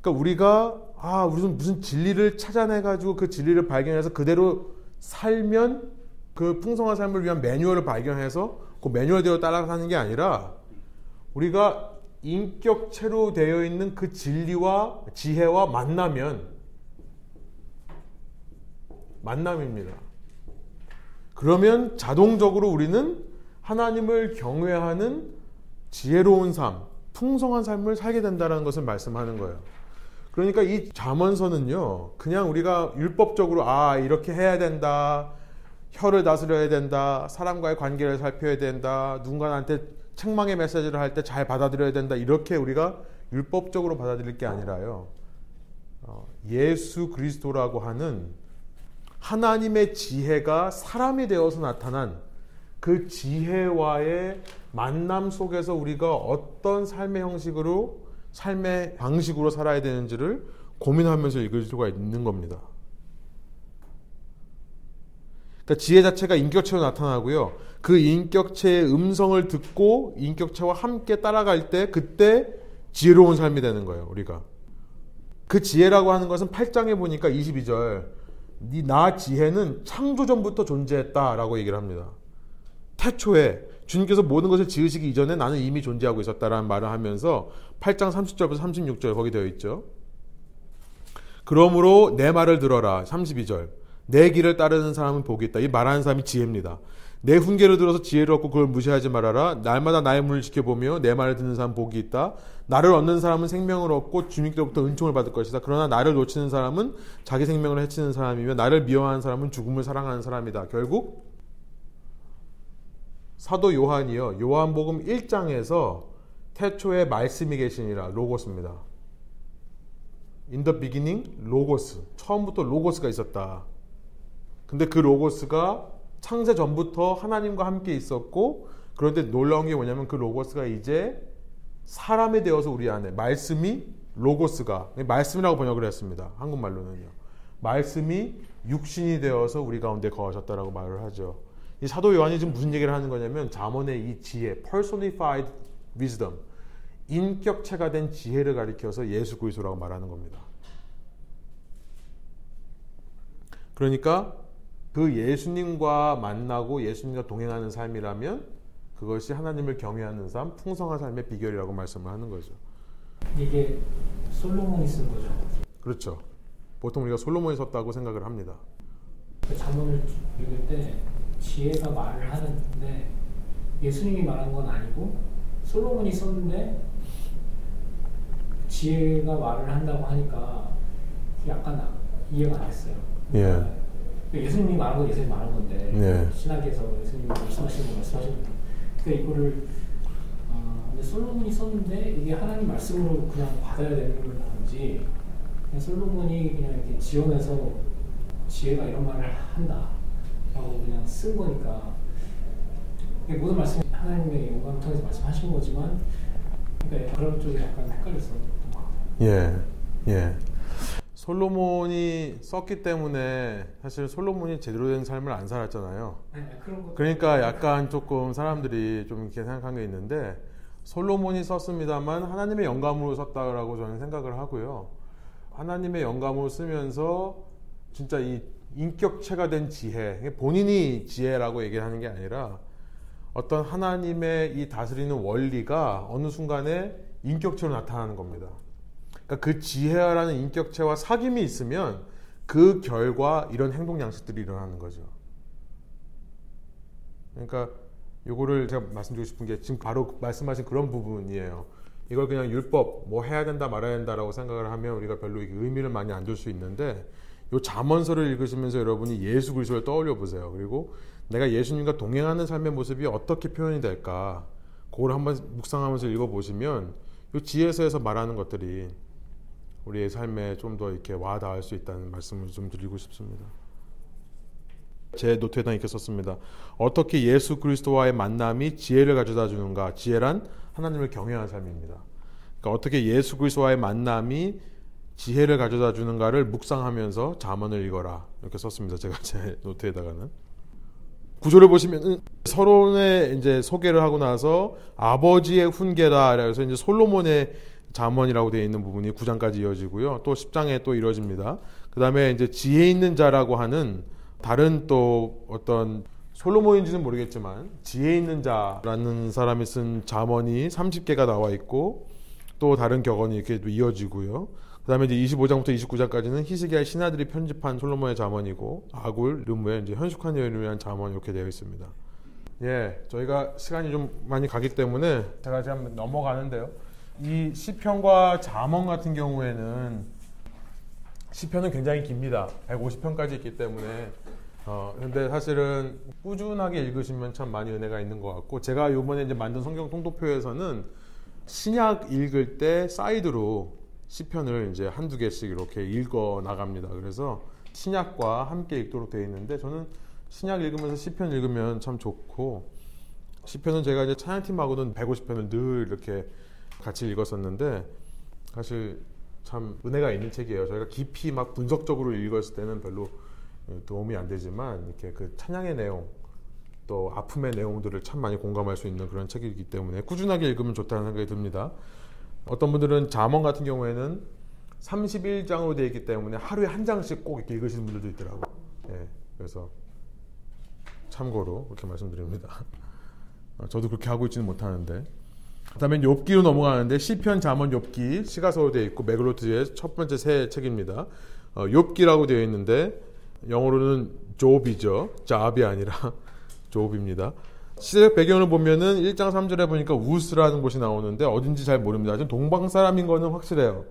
그러니까 우리가 아 무슨 무슨 진리를 찾아내 가지고 그 진리를 발견해서 그대로 살면 그 풍성한 삶을 위한 매뉴얼을 발견해서 그 매뉴얼대로 따라 사는 게 아니라 우리가 인격체로 되어 있는 그 진리와 지혜와 만나면 만남입니다. 그러면 자동적으로 우리는 하나님을 경외하는 지혜로운 삶, 풍성한 삶을 살게 된다는 것을 말씀하는 거예요. 그러니까 이 잠언서는요, 그냥 우리가 율법적으로 아 이렇게 해야 된다, 혀를 다스려야 된다, 사람과의 관계를 살펴야 된다, 누군가한테 책망의 메시지를 할 때 잘 받아들여야 된다 이렇게 우리가 율법적으로 받아들일 게 아니라요. 어, 예수 그리스도라고 하는 하나님의 지혜가 사람이 되어서 나타난 그 지혜와의 만남 속에서 우리가 어떤 삶의 형식으로 삶의 방식으로 살아야 되는지를 고민하면서 읽을 수가 있는 겁니다. 그러니까 지혜 자체가 인격체로 나타나고요. 그 인격체의 음성을 듣고 인격체와 함께 따라갈 때 그때 지혜로운 삶이 되는 거예요. 우리가. 그 지혜라고 하는 것은 8장에 보니까 22절 나 지혜는 창조 전부터 존재했다라고 얘기를 합니다. 태초에 주님께서 모든 것을 지으시기 이전에 나는 이미 존재하고 있었다라는 말을 하면서 8장 30절부터 36절 거기 되어 있죠. 그러므로 내 말을 들어라. 32절. 내 길을 따르는 사람은 복이 있다. 이 말하는 사람이 지혜입니다. 내 훈계를 들어서 지혜를 얻고 그걸 무시하지 말아라. 날마다 나의 문을 지켜보며 내 말을 듣는 사람 복이 있다. 나를 얻는 사람은 생명을 얻고 주님께로부터 은총을 받을 것이다. 그러나 나를 놓치는 사람은 자기 생명을 해치는 사람이며 나를 미워하는 사람은 죽음을 사랑하는 사람이다. 결국 사도 요한이요. 요한복음 1장에서 태초에 말씀이 계시니라 로고스입니다. In the beginning 로고스. 처음부터 로고스가 있었다. 근데 그 로고스가 창세 전부터 하나님과 함께 있었고 그런데 놀라운 게 뭐냐면 그 로고스가 이제 사람이 되어서 우리 안에 말씀이 로고스가 말씀이라고 번역을 했습니다. 한국말로는요. 말씀이 육신이 되어서 우리 가운데 거하셨다라고 말을 하죠. 이 사도 요한이 지금 무슨 얘기를 하는 거냐면 잠언의 이 지혜, personified wisdom, 인격체가 된 지혜를 가리켜서 예수 그리스도라고 말하는 겁니다. 그러니까 그 예수님과 만나고 예수님과 동행하는 삶이라면 그것이 하나님을 경외하는 삶, 풍성한 삶의 비결이라고 말씀을 하는 거죠. 이게 솔로몬이 쓴 거죠. 그렇죠. 보통 우리가 솔로몬이 썼다고 생각을 합니다. 그 잠언을 읽을 때 지혜가 말을 하는데 예수님이 말한 건 아니고 솔로몬이 썼는데 지혜가 말을 한다고 하니까 약간 이해가 안 됐어요. 그러니까 예 수님이 말한 건 예수님이 말한 건데 예. 신학에서 예수님이 말씀하시는 거 말씀하시는 거. 그러니까 이거를 어, 근데 솔로몬이 썼는데 이게 하나님 말씀으로 그냥 받아야 되는 건지 그냥 솔로몬이 그냥 이렇게 지어내서 지혜가 이런 말을 한다 라고 그냥 쓴 거니까 모든 말씀이 하나님의 영광을 통해서 말씀하신 거지만 그러니까 그런 쪽이 약간 헷갈렸었던 것 같아요. 예, 예. 솔로몬이 썼기 때문에 사실 솔로몬이 제대로 된 삶을 안 살았잖아요. 네, 거. 그러니까 약간 조금 사람들이 좀 이렇게 생각한 게 있는데 솔로몬이 썼습니다만 하나님의 영감으로 썼다라고 저는 생각을 하고요. 하나님의 영감으로 쓰면서 진짜 이 인격체가 된 지혜, 본인이 지혜라고 얘기를 하는 게 아니라 어떤 하나님의 이 다스리는 원리가 어느 순간에 인격체로 나타나는 겁니다. 그러니까 그 지혜라는 인격체와 사귐이 있으면 그 결과 이런 행동 양식들이 일어나는 거죠. 그러니까 요거를 제가 말씀드리고 싶은 게 지금 바로 말씀하신 그런 부분이에요. 이걸 그냥 율법 뭐 해야 된다 말아야 된다라고 생각을 하면 우리가 별로 의미를 많이 안 줄 수 있는데 요 잠언서를 읽으시면서 여러분이 예수 그리스도를 떠올려 보세요. 그리고 내가 예수님과 동행하는 삶의 모습이 어떻게 표현이 될까? 그걸 한번 묵상하면서 읽어 보시면 요 지혜서에서 말하는 것들이 우리의 삶에 좀 더 이렇게 와 닿을 수 있다는 말씀을 좀 드리고 싶습니다. 제 노트에다 이렇게 썼습니다. 어떻게 예수 그리스도와의 만남이 지혜를 가져다 주는가? 지혜란 하나님을 경외하는 삶입니다. 그러니까 어떻게 예수 그리스도와의 만남이 지혜를 가져다 주는가를 묵상하면서 잠언을 읽어라 이렇게 썼습니다. 제가 제 노트에다가는 구조를 보시면 서론의 이제 소개를 하고 나서 아버지의 훈계다 그래서 이제 솔로몬의 잠언이라고 되어 있는 부분이 9장까지 이어지고요. 또 10장에 또 이루어집니다. 그 다음에 이제 지혜 있는 자라고 하는 다른 또 어떤 솔로몬인지는 모르겠지만 지혜 있는 자라는 사람이 쓴 잠언이 30개가 나와 있고 또 다른 격언이 이렇게 또 이어지고요. 그 다음에 이제 25장부터 29장까지는 히스기야의 신하들이 편집한 솔로몬의 잠언이고 아굴, 르무의 이제 현숙한 여인을 위한 잠언 이렇게 되어 있습니다. 예, 저희가 시간이 좀 많이 가기 때문에 제가 지금 넘어가는데요. 이 시편과 잠언 같은 경우에는 시편은 굉장히 깁니다. 150편까지 있기 때문에 어 근데 사실은 꾸준하게 읽으시면 참 많이 은혜가 있는 것 같고 제가 이번에 이제 만든 성경 통독표에서는 신약 읽을 때 사이드로 시편을 이제 한두 개씩 이렇게 읽어 나갑니다. 그래서 신약과 함께 읽도록 되어 있는데 저는 신약 읽으면서 시편 읽으면 참 좋고 시편은 제가 이제 찬양팀하고는 150편을 늘 이렇게 같이 읽었었는데 사실 참 은혜가 있는 책이에요. 저희가 깊이 막 분석적으로 읽었을 때는 별로 도움이 안 되지만 이렇게 그 찬양의 내용 또 아픔의 내용들을 참 많이 공감할 수 있는 그런 책이기 때문에 꾸준하게 읽으면 좋다는 생각이 듭니다. 어떤 분들은 잠언 같은 경우에는 31장으로 되어 있기 때문에 하루에 한 장씩 꼭 이렇게 읽으시는 분들도 있더라고요. 예, 그래서 참고로 그렇게 말씀드립니다. [laughs] 저도 그렇게 하고 있지는 못하는데. 그다음에 욥기로 넘어가는데 시편, 잠언, 욥기 시가서로 되어 있고 맥로트의 첫 번째 새 책입니다. 어, 욥기라고 되어 있는데 영어로는 조비죠. 잡이 아니라 [laughs] 조비입니다. 시대적 배경을 보면은 1장 3절에 보니까 우스라는 곳이 나오는데 어딘지 잘 모릅니다. 좀 동방 사람인 거는 확실해요.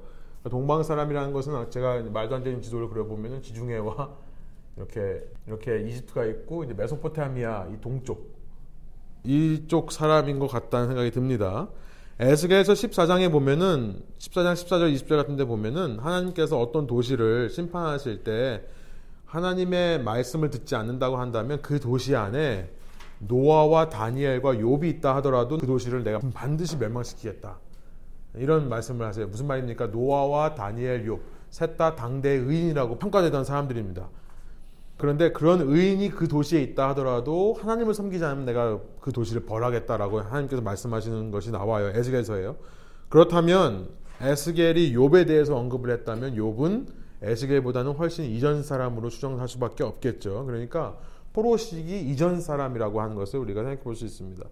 동방 사람이라는 것은 제가 말도 안 되는 지도를 그려보면은 지중해와 이렇게 이렇게 이집트가 있고 이제 메소포타미아 이 동쪽 이쪽 사람인 것 같다는 생각이 듭니다. 에스겔서 14장에 보면은 14장 14절 20절 같은 데 보면은 하나님께서 어떤 도시를 심판하실 때 하나님의 말씀을 듣지 않는다고 한다면 그 도시 안에 노아와 다니엘과 욥이 있다 하더라도 그 도시를 내가 반드시 멸망시키겠다. 이런 말씀을 하세요. 무슨 말입니까? 노아와 다니엘, 욥 셋 다 당대 의인이라고 평가되던 사람들입니다. 그런데 그런 의인이 그 도시에 있다 하더라도 하나님을 섬기지 않으면 내가 그 도시를 벌하겠다라고 하나님께서 말씀하시는 것이 나와요. 에스겔서예요. 그렇다면 에스겔이 욥에 대해서 언급을 했다면 욥은 에스겔보다는 훨씬 이전 사람으로 추정할 수밖에 없겠죠. 그러니까 포로식이 이전 사람이라고 하는 것을 우리가 생각해 볼 수 있습니다.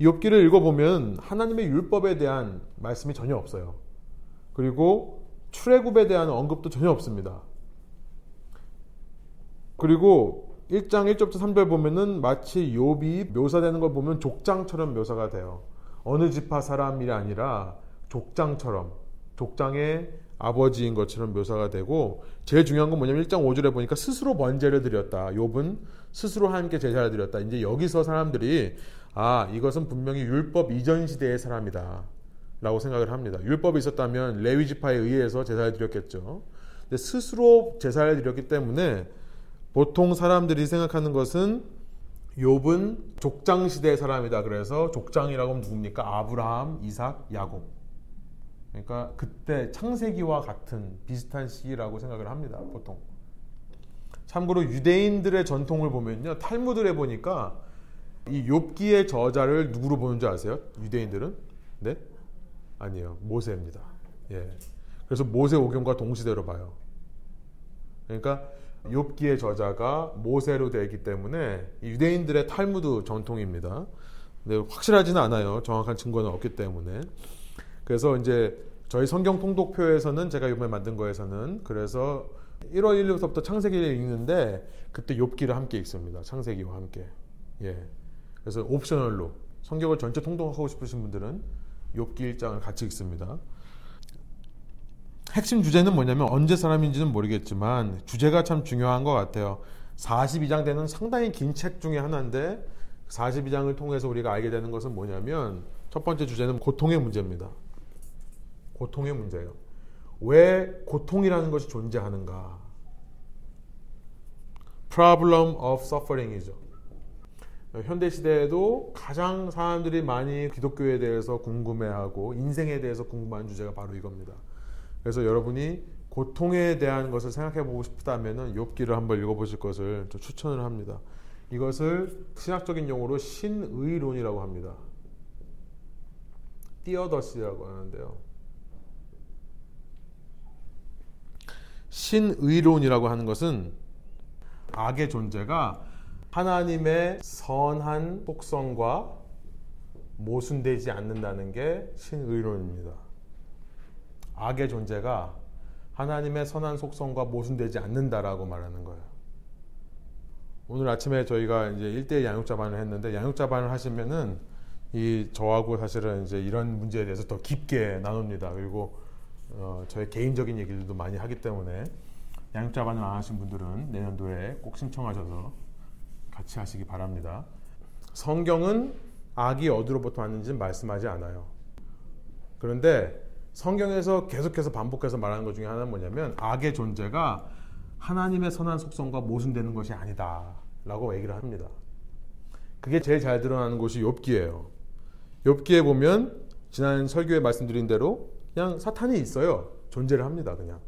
욥기를 읽어보면 하나님의 율법에 대한 말씀이 전혀 없어요. 그리고 출애굽에 대한 언급도 전혀 없습니다. 그리고 1장 1절부터 3절 보면은 마치 욥이 묘사되는 걸 보면 족장처럼 묘사가 돼요. 어느 지파 사람이 아니라 족장처럼 족장의 아버지인 것처럼 묘사가 되고 제일 중요한 건 뭐냐면 1장 5절에 보니까 스스로 번제를 드렸다. 욥은 스스로 하나님께 제사를 드렸다. 이제 여기서 사람들이 아 이것은 분명히 율법 이전 시대의 사람이다. 라고 생각을 합니다. 율법이 있었다면 레위 지파에 의해서 제사를 드렸겠죠. 근데 스스로 제사를 드렸기 때문에 보통 사람들이 생각하는 것은 욥은 족장 시대의 사람이다. 그래서 족장이라고 하면 누굽니까? 아브라함, 이삭, 야곱. 그러니까 그때 창세기와 같은 비슷한 시기라고 생각을 합니다. 보통. 참고로 유대인들의 전통을 보면요. 탈무드에 보니까 이 욥기의 저자를 누구로 보는 줄 아세요? 유대인들은? 네? 아니에요. 모세입니다. 예. 그래서 모세 오경과 동시대로 봐요. 그러니까 욥기의 저자가 모세로 되기 때문에 유대인들의 탈무드 전통입니다. 근데 확실하지는 않아요. 정확한 증거는 없기 때문에. 그래서 이제 저희 성경 통독표에서는 제가 이번에 만든 거에서는 그래서 1월 1일부터 창세기를 읽는데 그때 욥기를 함께 읽습니다. 창세기와 함께. 예. 그래서 옵셔널로 성경을 전체 통독하고 싶으신 분들은 욥기 1장을 같이 읽습니다. 핵심 주제는 뭐냐면 언제 사람인지는 모르겠지만 주제가 참 중요한 것 같아요. 42장 되는 상당히 긴 책 중에 하나인데 42장을 통해서 우리가 알게 되는 것은 뭐냐면 첫 번째 주제는 고통의 문제입니다. 고통의 문제예요. 왜 고통이라는 것이 존재하는가? Problem of suffering이죠. 현대 시대에도 가장 사람들이 많이 기독교에 대해서 궁금해하고 인생에 대해서 궁금한 주제가 바로 이겁니다. 그래서 여러분이 고통에 대한 것을 생각해 보고 싶다면은 욥기를 한번 읽어 보실 것을 추천을 합니다. 이것을 신학적인 용어로 신의론이라고 합니다. 띠어더스라고 하는데요. 신의론이라고 하는 것은 악의 존재가 하나님의 선한 속성과 모순되지 않는다는 게 신의론입니다. 악의 존재가 하나님의 선한 속성과 모순되지 않는다라고 말하는 거예요. 오늘 아침에 저희가 이제 1대1 양육자반을 했는데 양육자반을 하시면은 이 저하고 사실은 이제 이런 문제에 대해서 더 깊게 나눕니다. 그리고 어, 저의 개인적인 얘기들도 많이 하기 때문에 양육자반을 안 하신 분들은 내년도에 꼭 신청하셔서 같이 하시기 바랍니다. 성경은 악이 어디로부터 왔는지는 말씀하지 않아요. 그런데 성경에서 계속해서 반복해서 말하는 것 중에 하나는 뭐냐면 악의 존재가 하나님의 선한 속성과 모순되는 것이 아니다라고 얘기를 합니다. 그게 제일 잘 드러나는 곳이 욥기예요. 욥기에 보면 지난 설교에 말씀드린 대로 그냥 사탄이 있어요. 존재를 합니다. 그냥.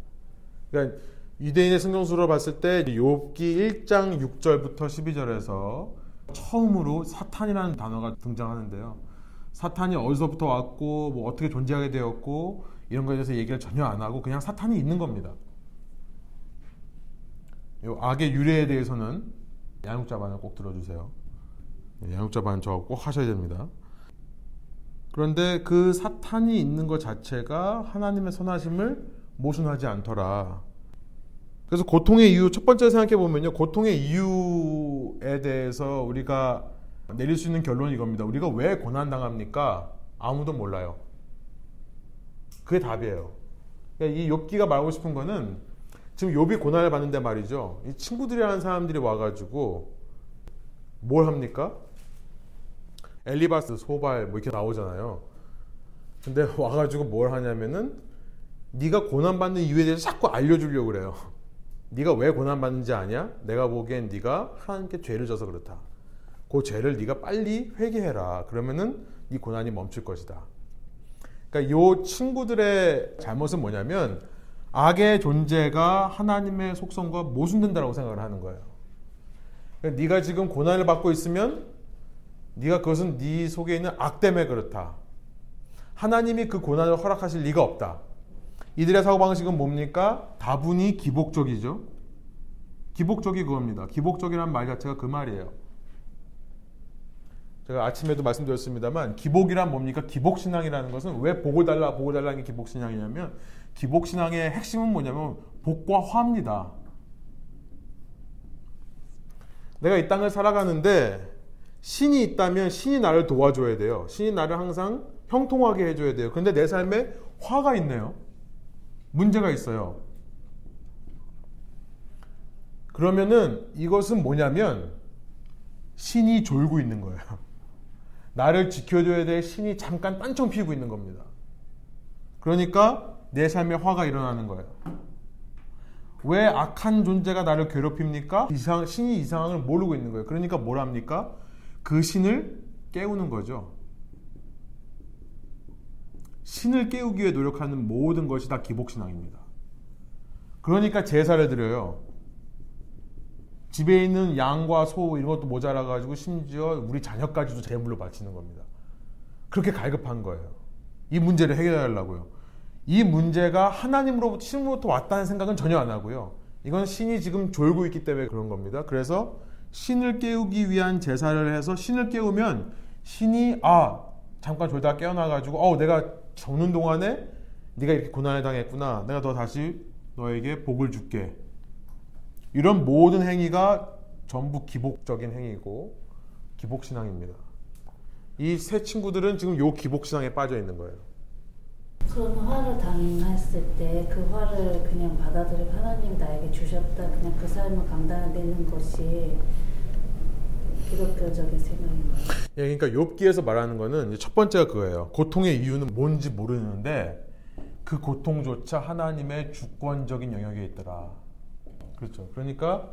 그러니까 유대인의 성경수로 봤을 때 욥기 1장 6절부터 12절에서 처음으로 사탄이라는 단어가 등장하는데요. 사탄이 어디서부터 왔고 뭐 어떻게 존재하게 되었고 이런 거에 대해서 얘기를 전혀 안 하고 그냥 사탄이 있는 겁니다. 이 악의 유래에 대해서는 양육자반을 꼭 들어주세요. 네, 양육자반 저꼭 하셔야 됩니다. 그런데 그 사탄이 있는 것 자체가 하나님의 선하심을 모순하지 않더라. 그래서 고통의 이유 첫 번째 생각해 보면요. 고통의 이유에 대해서 우리가 내릴 수 있는 결론이 이겁니다. 우리가 왜 고난 당합니까? 아무도 몰라요. 그게 답이에요. 그러니까 이 욥기가 말하고 싶은 거는 지금 욥이 고난을 받는데 말이죠. 이 친구들이라는 사람들이 와가지고 뭘 합니까? 엘리바스, 소발 뭐 이렇게 나오잖아요. 근데 [laughs] 와가지고 뭘 하냐면은 네가 고난 받는 이유에 대해서 자꾸 알려주려고 그래요. [laughs] 네가 왜 고난 받는지 아냐? 내가 보기엔 네가 하나님께 죄를 져서 그렇다. 그 죄를 네가 빨리 회개해라. 그러면은 네 고난이 멈출 것이다. 그러니까 요 친구들의 잘못은 뭐냐면 악의 존재가 하나님의 속성과 모순된다고 생각을 하는 거예요. 그러니까 네가 지금 고난을 받고 있으면 네가 그것은 네 속에 있는 악 때문에 그렇다. 하나님이 그 고난을 허락하실 리가 없다. 이들의 사고방식은 뭡니까? 다분히 기복적이죠. 기복적이 그겁니다. 기복적이라는 말 자체가 그 말이에요. 제가 아침에도 말씀드렸습니다만 기복이란 뭡니까? 기복신앙이라는 것은 왜 복을 달라 복을 달라는 게 기복신앙이냐면 기복신앙의 핵심은 뭐냐면 복과 화입니다. 내가 이 땅을 살아가는데 신이 있다면 신이 나를 도와줘야 돼요. 신이 나를 항상 형통하게 해줘야 돼요. 근데 내 삶에 화가 있네요. 문제가 있어요. 그러면은 이것은 뭐냐면 신이 졸고 있는 거예요. 나를 지켜줘야 될 신이 잠깐 딴청 피우고 있는 겁니다. 그러니까 내 삶에 화가 일어나는 거예요. 왜 악한 존재가 나를 괴롭힙니까? 이상, 신이 이 상황을 모르고 있는 거예요. 그러니까 뭘 합니까? 그 신을 깨우는 거죠. 신을 깨우기 위해 노력하는 모든 것이 다 기복신앙입니다. 그러니까 제사를 드려요. 집에 있는 양과 소 이런 것도 모자라 가지고 심지어 우리 자녀까지도 제물로 바치는 겁니다. 그렇게 갈급한 거예요. 이 문제를 해결해 달라고요. 이 문제가 하나님으로부터 신으로부터 왔다는 생각은 전혀 안 하고요. 이건 신이 지금 졸고 있기 때문에 그런 겁니다. 그래서 신을 깨우기 위한 제사를 해서 신을 깨우면 신이 아 잠깐 졸다 깨어나 가지고 어 내가 적는 동안에 네가 이렇게 고난을 당했구나. 내가 더 다시 너에게 복을 줄게. 이런 모든 행위가 전부 기복적인 행위고 기복신앙입니다. 이 세 친구들은 지금 요 기복신앙에 빠져 있는 거예요. 그럼 화를 당했을 때 그 화를 그냥 받아들이고 하나님 나에게 주셨다 그냥 그 삶을 감당되는 것이 기독교적인 생각인가요? 예, 그러니까 욥기에서 말하는 거는 첫 번째가 그거예요. 고통의 이유는 뭔지 모르는데 그 고통조차 하나님의 주권적인 영역에 있더라. 그렇죠. 그러니까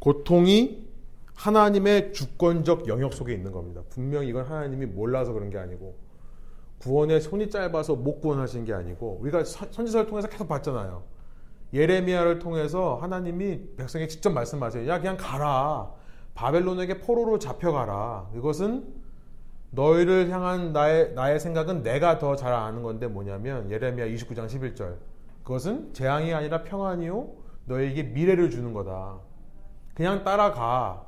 고통이 하나님의 주권적 영역 속에 있는 겁니다. 분명히 이건 하나님이 몰라서 그런 게 아니고 구원의 손이 짧아서 못 구원하신 게 아니고 우리가 선지서를 통해서 계속 봤잖아요. 예레미야를 통해서 하나님이 백성에게 직접 말씀하세요. 야 그냥 가라. 바벨론에게 포로로 잡혀가라. 이것은 너희를 향한 나의 나의 생각은 내가 더 잘 아는 건데 뭐냐면 예레미야 29장 11절. 그것은 재앙이 아니라 평안이요 너에게 미래를 주는 거다. 그냥 따라가.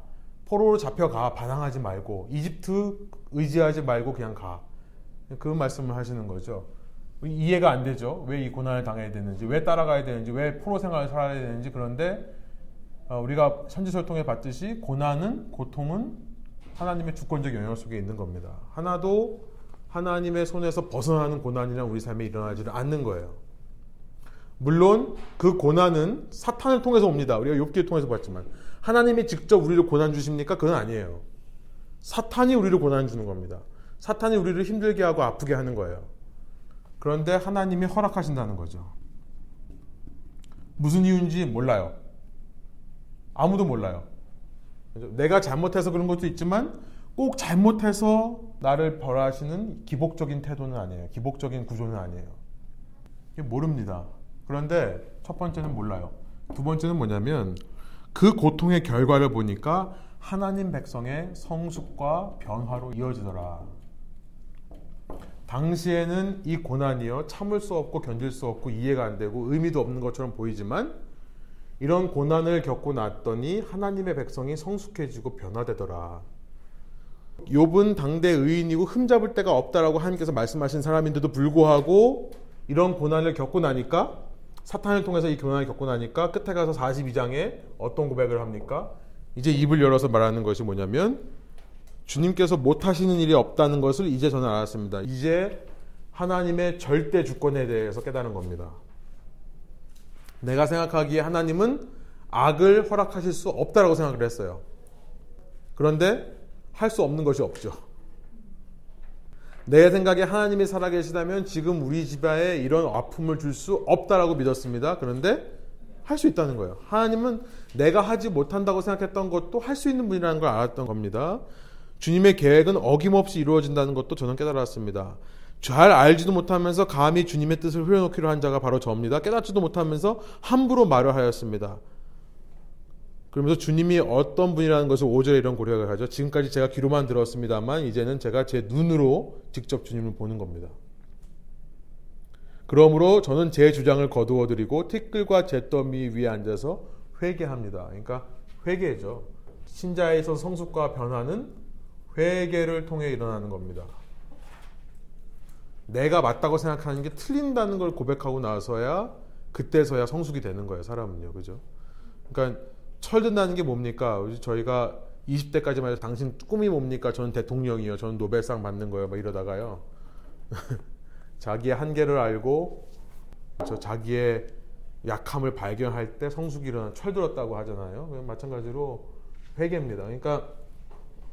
포로로 잡혀가. 반항하지 말고 이집트 의지하지 말고 그냥 가. 그 말씀을 하시는 거죠. 이해가 안 되죠. 왜 이 고난을 당해야 되는지, 왜 따라가야 되는지, 왜 포로 생활을 살아야 되는지. 그런데 어, 우리가 선지서를 통해 봤듯이 고난은 고통은 하나님의 주권적 영역 속에 있는 겁니다. 하나도 하나님의 손에서 벗어나는 고난이란 우리 삶에 일어나지를 않는 거예요. 물론 그 고난은 사탄을 통해서 옵니다. 우리가 욥기를 통해서 봤지만 하나님이 직접 우리를 고난 주십니까? 그건 아니에요. 사탄이 우리를 고난 주는 겁니다. 사탄이 우리를 힘들게 하고 아프게 하는 거예요. 그런데 하나님이 허락하신다는 거죠. 무슨 이유인지 몰라요. 아무도 몰라요. 내가 잘못해서 그런 것도 있지만 꼭 잘못해서 나를 벌하시는 기복적인 태도는 아니에요. 기복적인 구조는 아니에요. 모릅니다. 그런데 첫 번째는 몰라요. 두 번째는 뭐냐면 그 고통의 결과를 보니까 하나님 백성의 성숙과 변화로 이어지더라. 당시에는 이 고난이요 참을 수 없고 견딜 수 없고 이해가 안 되고 의미도 없는 것처럼 보이지만 이런 고난을 겪고 났더니 하나님의 백성이 성숙해지고 변화되더라. 욥은 당대 의인이고 흠잡을 데가 없다라고 하나님께서 말씀하신 사람인데도 불구하고 이런 고난을 겪고 나니까 사탄을 통해서 이 고난을 겪고 나니까 끝에 가서 42장에 어떤 고백을 합니까? 이제 입을 열어서 말하는 것이 뭐냐면 주님께서 못하시는 일이 없다는 것을 이제 저는 알았습니다. 이제 하나님의 절대 주권에 대해서 깨달은 겁니다. 내가 생각하기에 하나님은 악을 허락하실 수 없다라고 생각을 했어요. 그런데 할 수 없는 것이 없죠. 내 생각에 하나님이 살아계시다면 지금 우리 집안에 이런 아픔을 줄 수 없다라고 믿었습니다. 그런데 할 수 있다는 거예요. 하나님은 내가 하지 못한다고 생각했던 것도 할 수 있는 분이라는 걸 알았던 겁니다. 주님의 계획은 어김없이 이루어진다는 것도 저는 깨달았습니다. 잘 알지도 못하면서 감히 주님의 뜻을 흐려놓기로 한 자가 바로 저입니다. 깨닫지도 못하면서 함부로 말을 하였습니다. 그러면서 주님이 어떤 분이라는 것을 5절에 이런 고려를 하죠. 지금까지 제가 귀로만 들었습니다만 이제는 제가 제 눈으로 직접 주님을 보는 겁니다. 그러므로 저는 제 주장을 거두어 드리고 티끌과 잿더미 위에 앉아서 회개합니다. 그러니까 회개죠. 신자에 서 성숙과 변화는 회개를 통해 일어나는 겁니다. 내가 맞다고 생각하는 게 틀린다는 걸 고백하고 나서야 그때서야 성숙이 되는 거예요, 사람은요. 그죠? 그러니까 철든다는 게 뭡니까? 저희가 20대까지만 해도 당신 꿈이 뭡니까? 저는 대통령이요. 저는 노벨상 받는 거예요. 막 이러다가요. [laughs] 자기의 한계를 알고 저 자기의 약함을 발견할 때 성숙이 일어나 철들었다고 하잖아요. 마찬가지로 회개입니다. 그러니까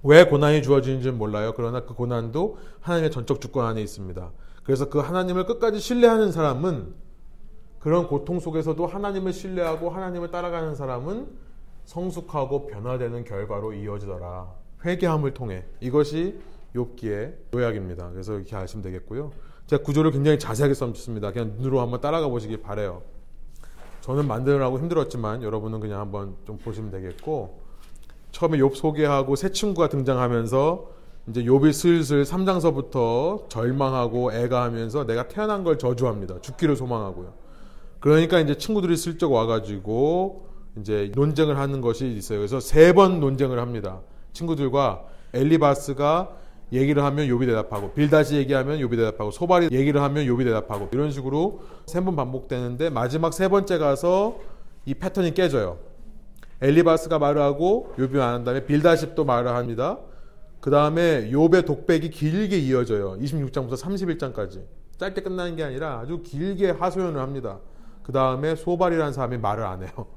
왜 고난이 주어지는지는 몰라요. 그러나 그 고난도 하나님의 전적 주권 안에 있습니다. 그래서 그 하나님을 끝까지 신뢰하는 사람은 그런 고통 속에서도 하나님을 신뢰하고 하나님을 따라가는 사람은 성숙하고 변화되는 결과로 이어지더라. 회개함을 통해 이것이 욥기의 요약입니다. 그래서 이렇게 하시면 되겠고요. 제가 구조를 굉장히 자세하게 써놓습니다. 그냥 눈으로 한번 따라가 보시길 바래요. 저는 만드느라고 힘들었지만 여러분은 그냥 한번 좀 보시면 되겠고 처음에 욥 소개하고 새 친구가 등장하면서 이제 욥이 슬슬 3장서부터 절망하고 애가 하면서 내가 태어난 걸 저주합니다. 죽기를 소망하고요. 그러니까 이제 친구들이 슬쩍 와가지고 이제 논쟁을 하는 것이 있어요. 그래서 세 번 논쟁을 합니다. 친구들과 엘리바스가 얘기를 하면 욥이 대답하고 빌다시 얘기하면 욥이 대답하고 소발이 얘기를 하면 욥이 대답하고 이런 식으로 세 번 반복되는데 마지막 세 번째 가서 이 패턴이 깨져요. 엘리바스가 말을 하고 욥이 안한 다음에 빌다십도 말을 합니다. 그 다음에 욥의 독백이 길게 이어져요. 26장부터 31장까지. 짧게 끝나는 게 아니라 아주 길게 하소연을 합니다. 그 다음에 소발이라는 사람이 말을 안 해요.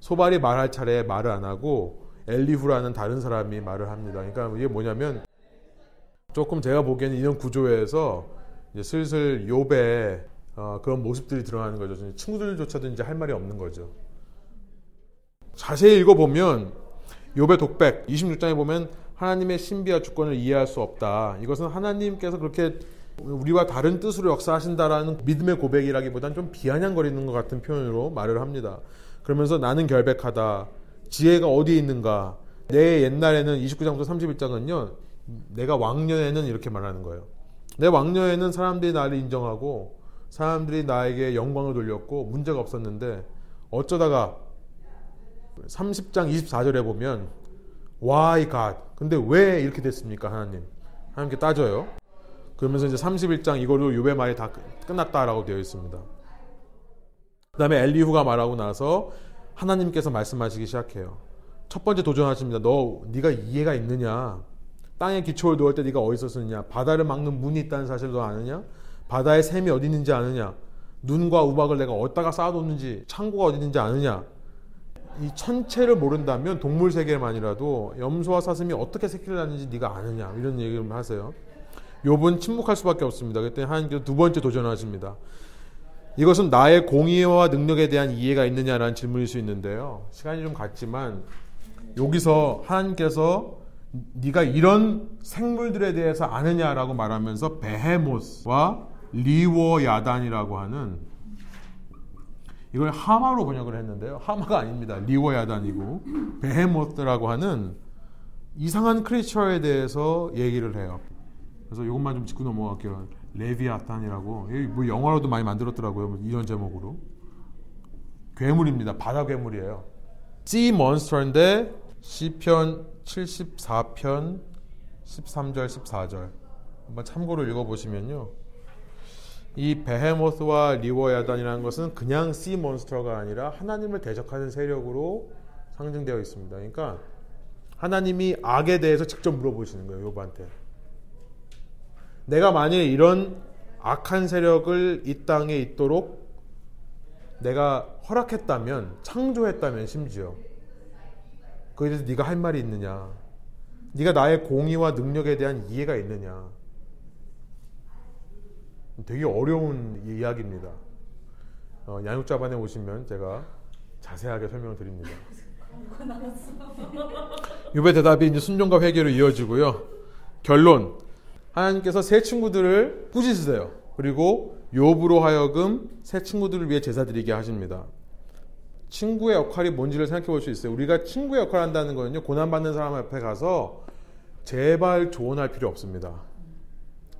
소발이 말할 차례에 말을 안 하고 엘리후라는 다른 사람이 말을 합니다. 그러니까 이게 뭐냐면 조금 제가 보기에는 이런 구조에서 슬슬 욥의 어, 그런 모습들이 드러나는 거죠. 친구들조차도 이제 할 말이 없는 거죠. 자세히 읽어보면 욥의 독백 26장에 보면 하나님의 신비와 주권을 이해할 수 없다. 이것은 하나님께서 그렇게 우리와 다른 뜻으로 역사하신다라는 믿음의 고백이라기보다는 좀 비아냥거리는 것 같은 표현으로 말을 합니다. 그러면서 나는 결백하다. 지혜가 어디에 있는가? 내 옛날에는 29장부터 31장은요. 내가 왕년에는 이렇게 말하는 거예요. 내 왕년에는 사람들이 나를 인정하고 사람들이 나에게 영광을 돌렸고 문제가 없었는데 어쩌다가 30장 24절에 보면 Why God? 근데 왜 이렇게 됐습니까, 하나님? 하나님께 따져요. 그러면서 이제 31장 이걸로 유배 말이 다 끝났다라고 되어 있습니다. 그 다음에 엘리후가 말하고 나서 하나님께서 말씀하시기 시작해요. 첫 번째 도전하십니다. 너 네가 이해가 있느냐? 땅에 기초를 놓을 때 네가 어디 있었느냐? 바다를 막는 문이 있다는 사실을 너 아느냐? 바다에 샘이 어디 있는지 아느냐? 눈과 우박을 내가 어디다가 쌓아뒀는지 창고가 어디 있는지 아느냐? 이 천체를 모른다면 동물 세계만이라도 염소와 사슴이 어떻게 새끼를 낳는지 네가 아느냐 이런 얘기를 하세요. 욥은 침묵할 수밖에 없습니다. 그때 하나님께서 두 번째 도전하십니다. 이것은 나의 공의와 능력에 대한 이해가 있느냐라는 질문일 수 있는데요. 시간이 좀 갔지만 여기서 하나님께서 네가 이런 생물들에 대해서 아느냐라고 말하면서 베헤모스와 리워야단이라고 하는 이걸 하마로 번역을 했는데요. 하마가 아닙니다. 리워야단이고 베헤모스라고 하는 이상한 크리처에 대해서 얘기를 해요. 그래서 이것만 좀 짚고 넘어갈게요. 레비아탄이라고 뭐 영화로도 많이 만들었더라고요. 뭐 이런 제목으로 괴물입니다. 바다 괴물이에요. Sea Monster인데 시편 74편 13절 14절 한번 참고로 읽어보시면요. 이 베헤모스와 리워야단이라는 것은 그냥 씨 몬스터가 아니라 하나님을 대적하는 세력으로 상징되어 있습니다. 그러니까 하나님이 악에 대해서 직접 물어보시는 거예요. 욥한테. 내가 만일 이런 악한 세력을 이 땅에 있도록 내가 허락했다면 창조했다면 심지어 그에 대해서 네가 할 말이 있느냐? 네가 나의 공의와 능력에 대한 이해가 있느냐? 되게 어려운 이야기입니다. 어, 양육자반에 오시면 제가 자세하게 설명을 드립니다. 유배 대답이 이제 순종과 회개로 이어지고요. 결론. 하나님께서 새 친구들을 꾸짖으세요. 그리고 욥으로 하여금 새 친구들을 위해 제사 드리게 하십니다. 친구의 역할이 뭔지를 생각해 볼 수 있어요. 우리가 친구의 역할을 한다는 거는요. 고난받는 사람 앞에 가서 제발 조언할 필요 없습니다.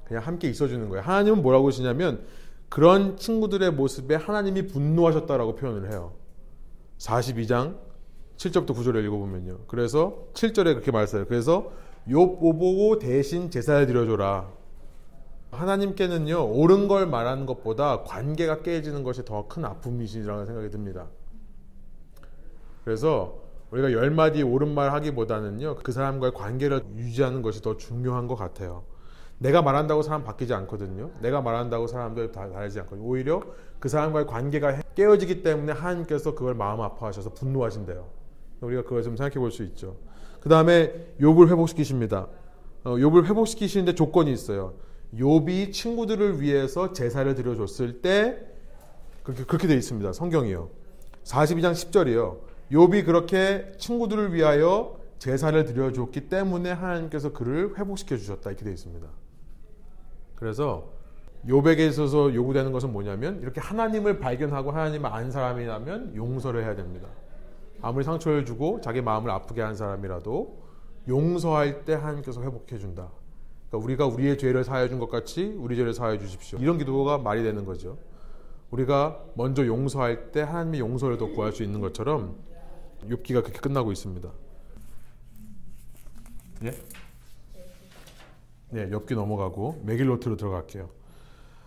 그냥 함께 있어주는 거예요. 하나님은 뭐라고 하시냐면 그런 친구들의 모습에 하나님이 분노하셨다라고 표현을 해요. 42장 7절부터 9절을 읽어보면요. 그래서 7절에 그렇게 말했어요. 그래서 욥 보고 대신 제사를 드려줘라. 하나님께는요 옳은 걸 말하는 것보다 관계가 깨지는 것이 더 큰 아픔이시라는 생각이 듭니다. 그래서 우리가 열 마디 옳은 말 하기보다는요 그 사람과의 관계를 유지하는 것이 더 중요한 것 같아요. 내가 말한다고 사람 바뀌지 않거든요. 내가 말한다고 사람들 다 다르지 않거든요. 오히려 그 사람과의 관계가 깨어지기 때문에 하나님께서 그걸 마음 아파하셔서 분노하신대요. 우리가 그걸 좀 생각해 볼 수 있죠. 그 다음에 욥을 회복시키십니다. 어, 욥을 회복시키시는데 조건이 있어요. 욥이 친구들을 위해서 제사를 드려줬을 때 그렇게 그렇게 돼 있습니다. 성경이요. 42장 10절이요. 욥이 그렇게 친구들을 위하여 제사를 드려줬기 때문에 하나님께서 그를 회복시켜 주셨다 이렇게 되어 있습니다. 그래서 욥에게 있어서 요구되는 것은 뭐냐면 이렇게 하나님을 발견하고 하나님을 안 사람이라면 용서를 해야 됩니다. 아무리 상처를 주고 자기 마음을 아프게 한 사람이라도 용서할 때 하나님께서 회복해 준다. 그러니까 우리가 우리의 죄를 사해 준 것 같이 우리 죄를 사해 주십시오. 이런 기도가 말이 되는 거죠. 우리가 먼저 용서할 때 하나님의 용서를 더 구할 수 있는 것처럼 욥기가 그렇게 끝나고 있습니다. 예? 네, 엽기 넘어가고 메길로트로 들어갈게요.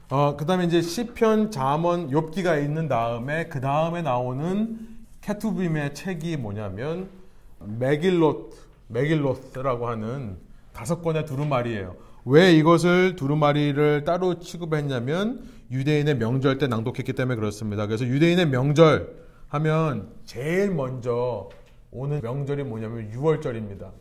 어, 그다음에 이제 시편, 잠언, 욥기가 있는 다음에 그 다음에 나오는 케투빔의 책이 뭐냐면 메길로트, 메길로트라고 하는 다섯 권의 두루마리예요. 왜 이것을 두루마리를 따로 취급했냐면 유대인의 명절 때 낭독했기 때문에 그렇습니다. 그래서 유대인의 명절 하면 제일 먼저 오는 명절이 뭐냐면 6월절입니다.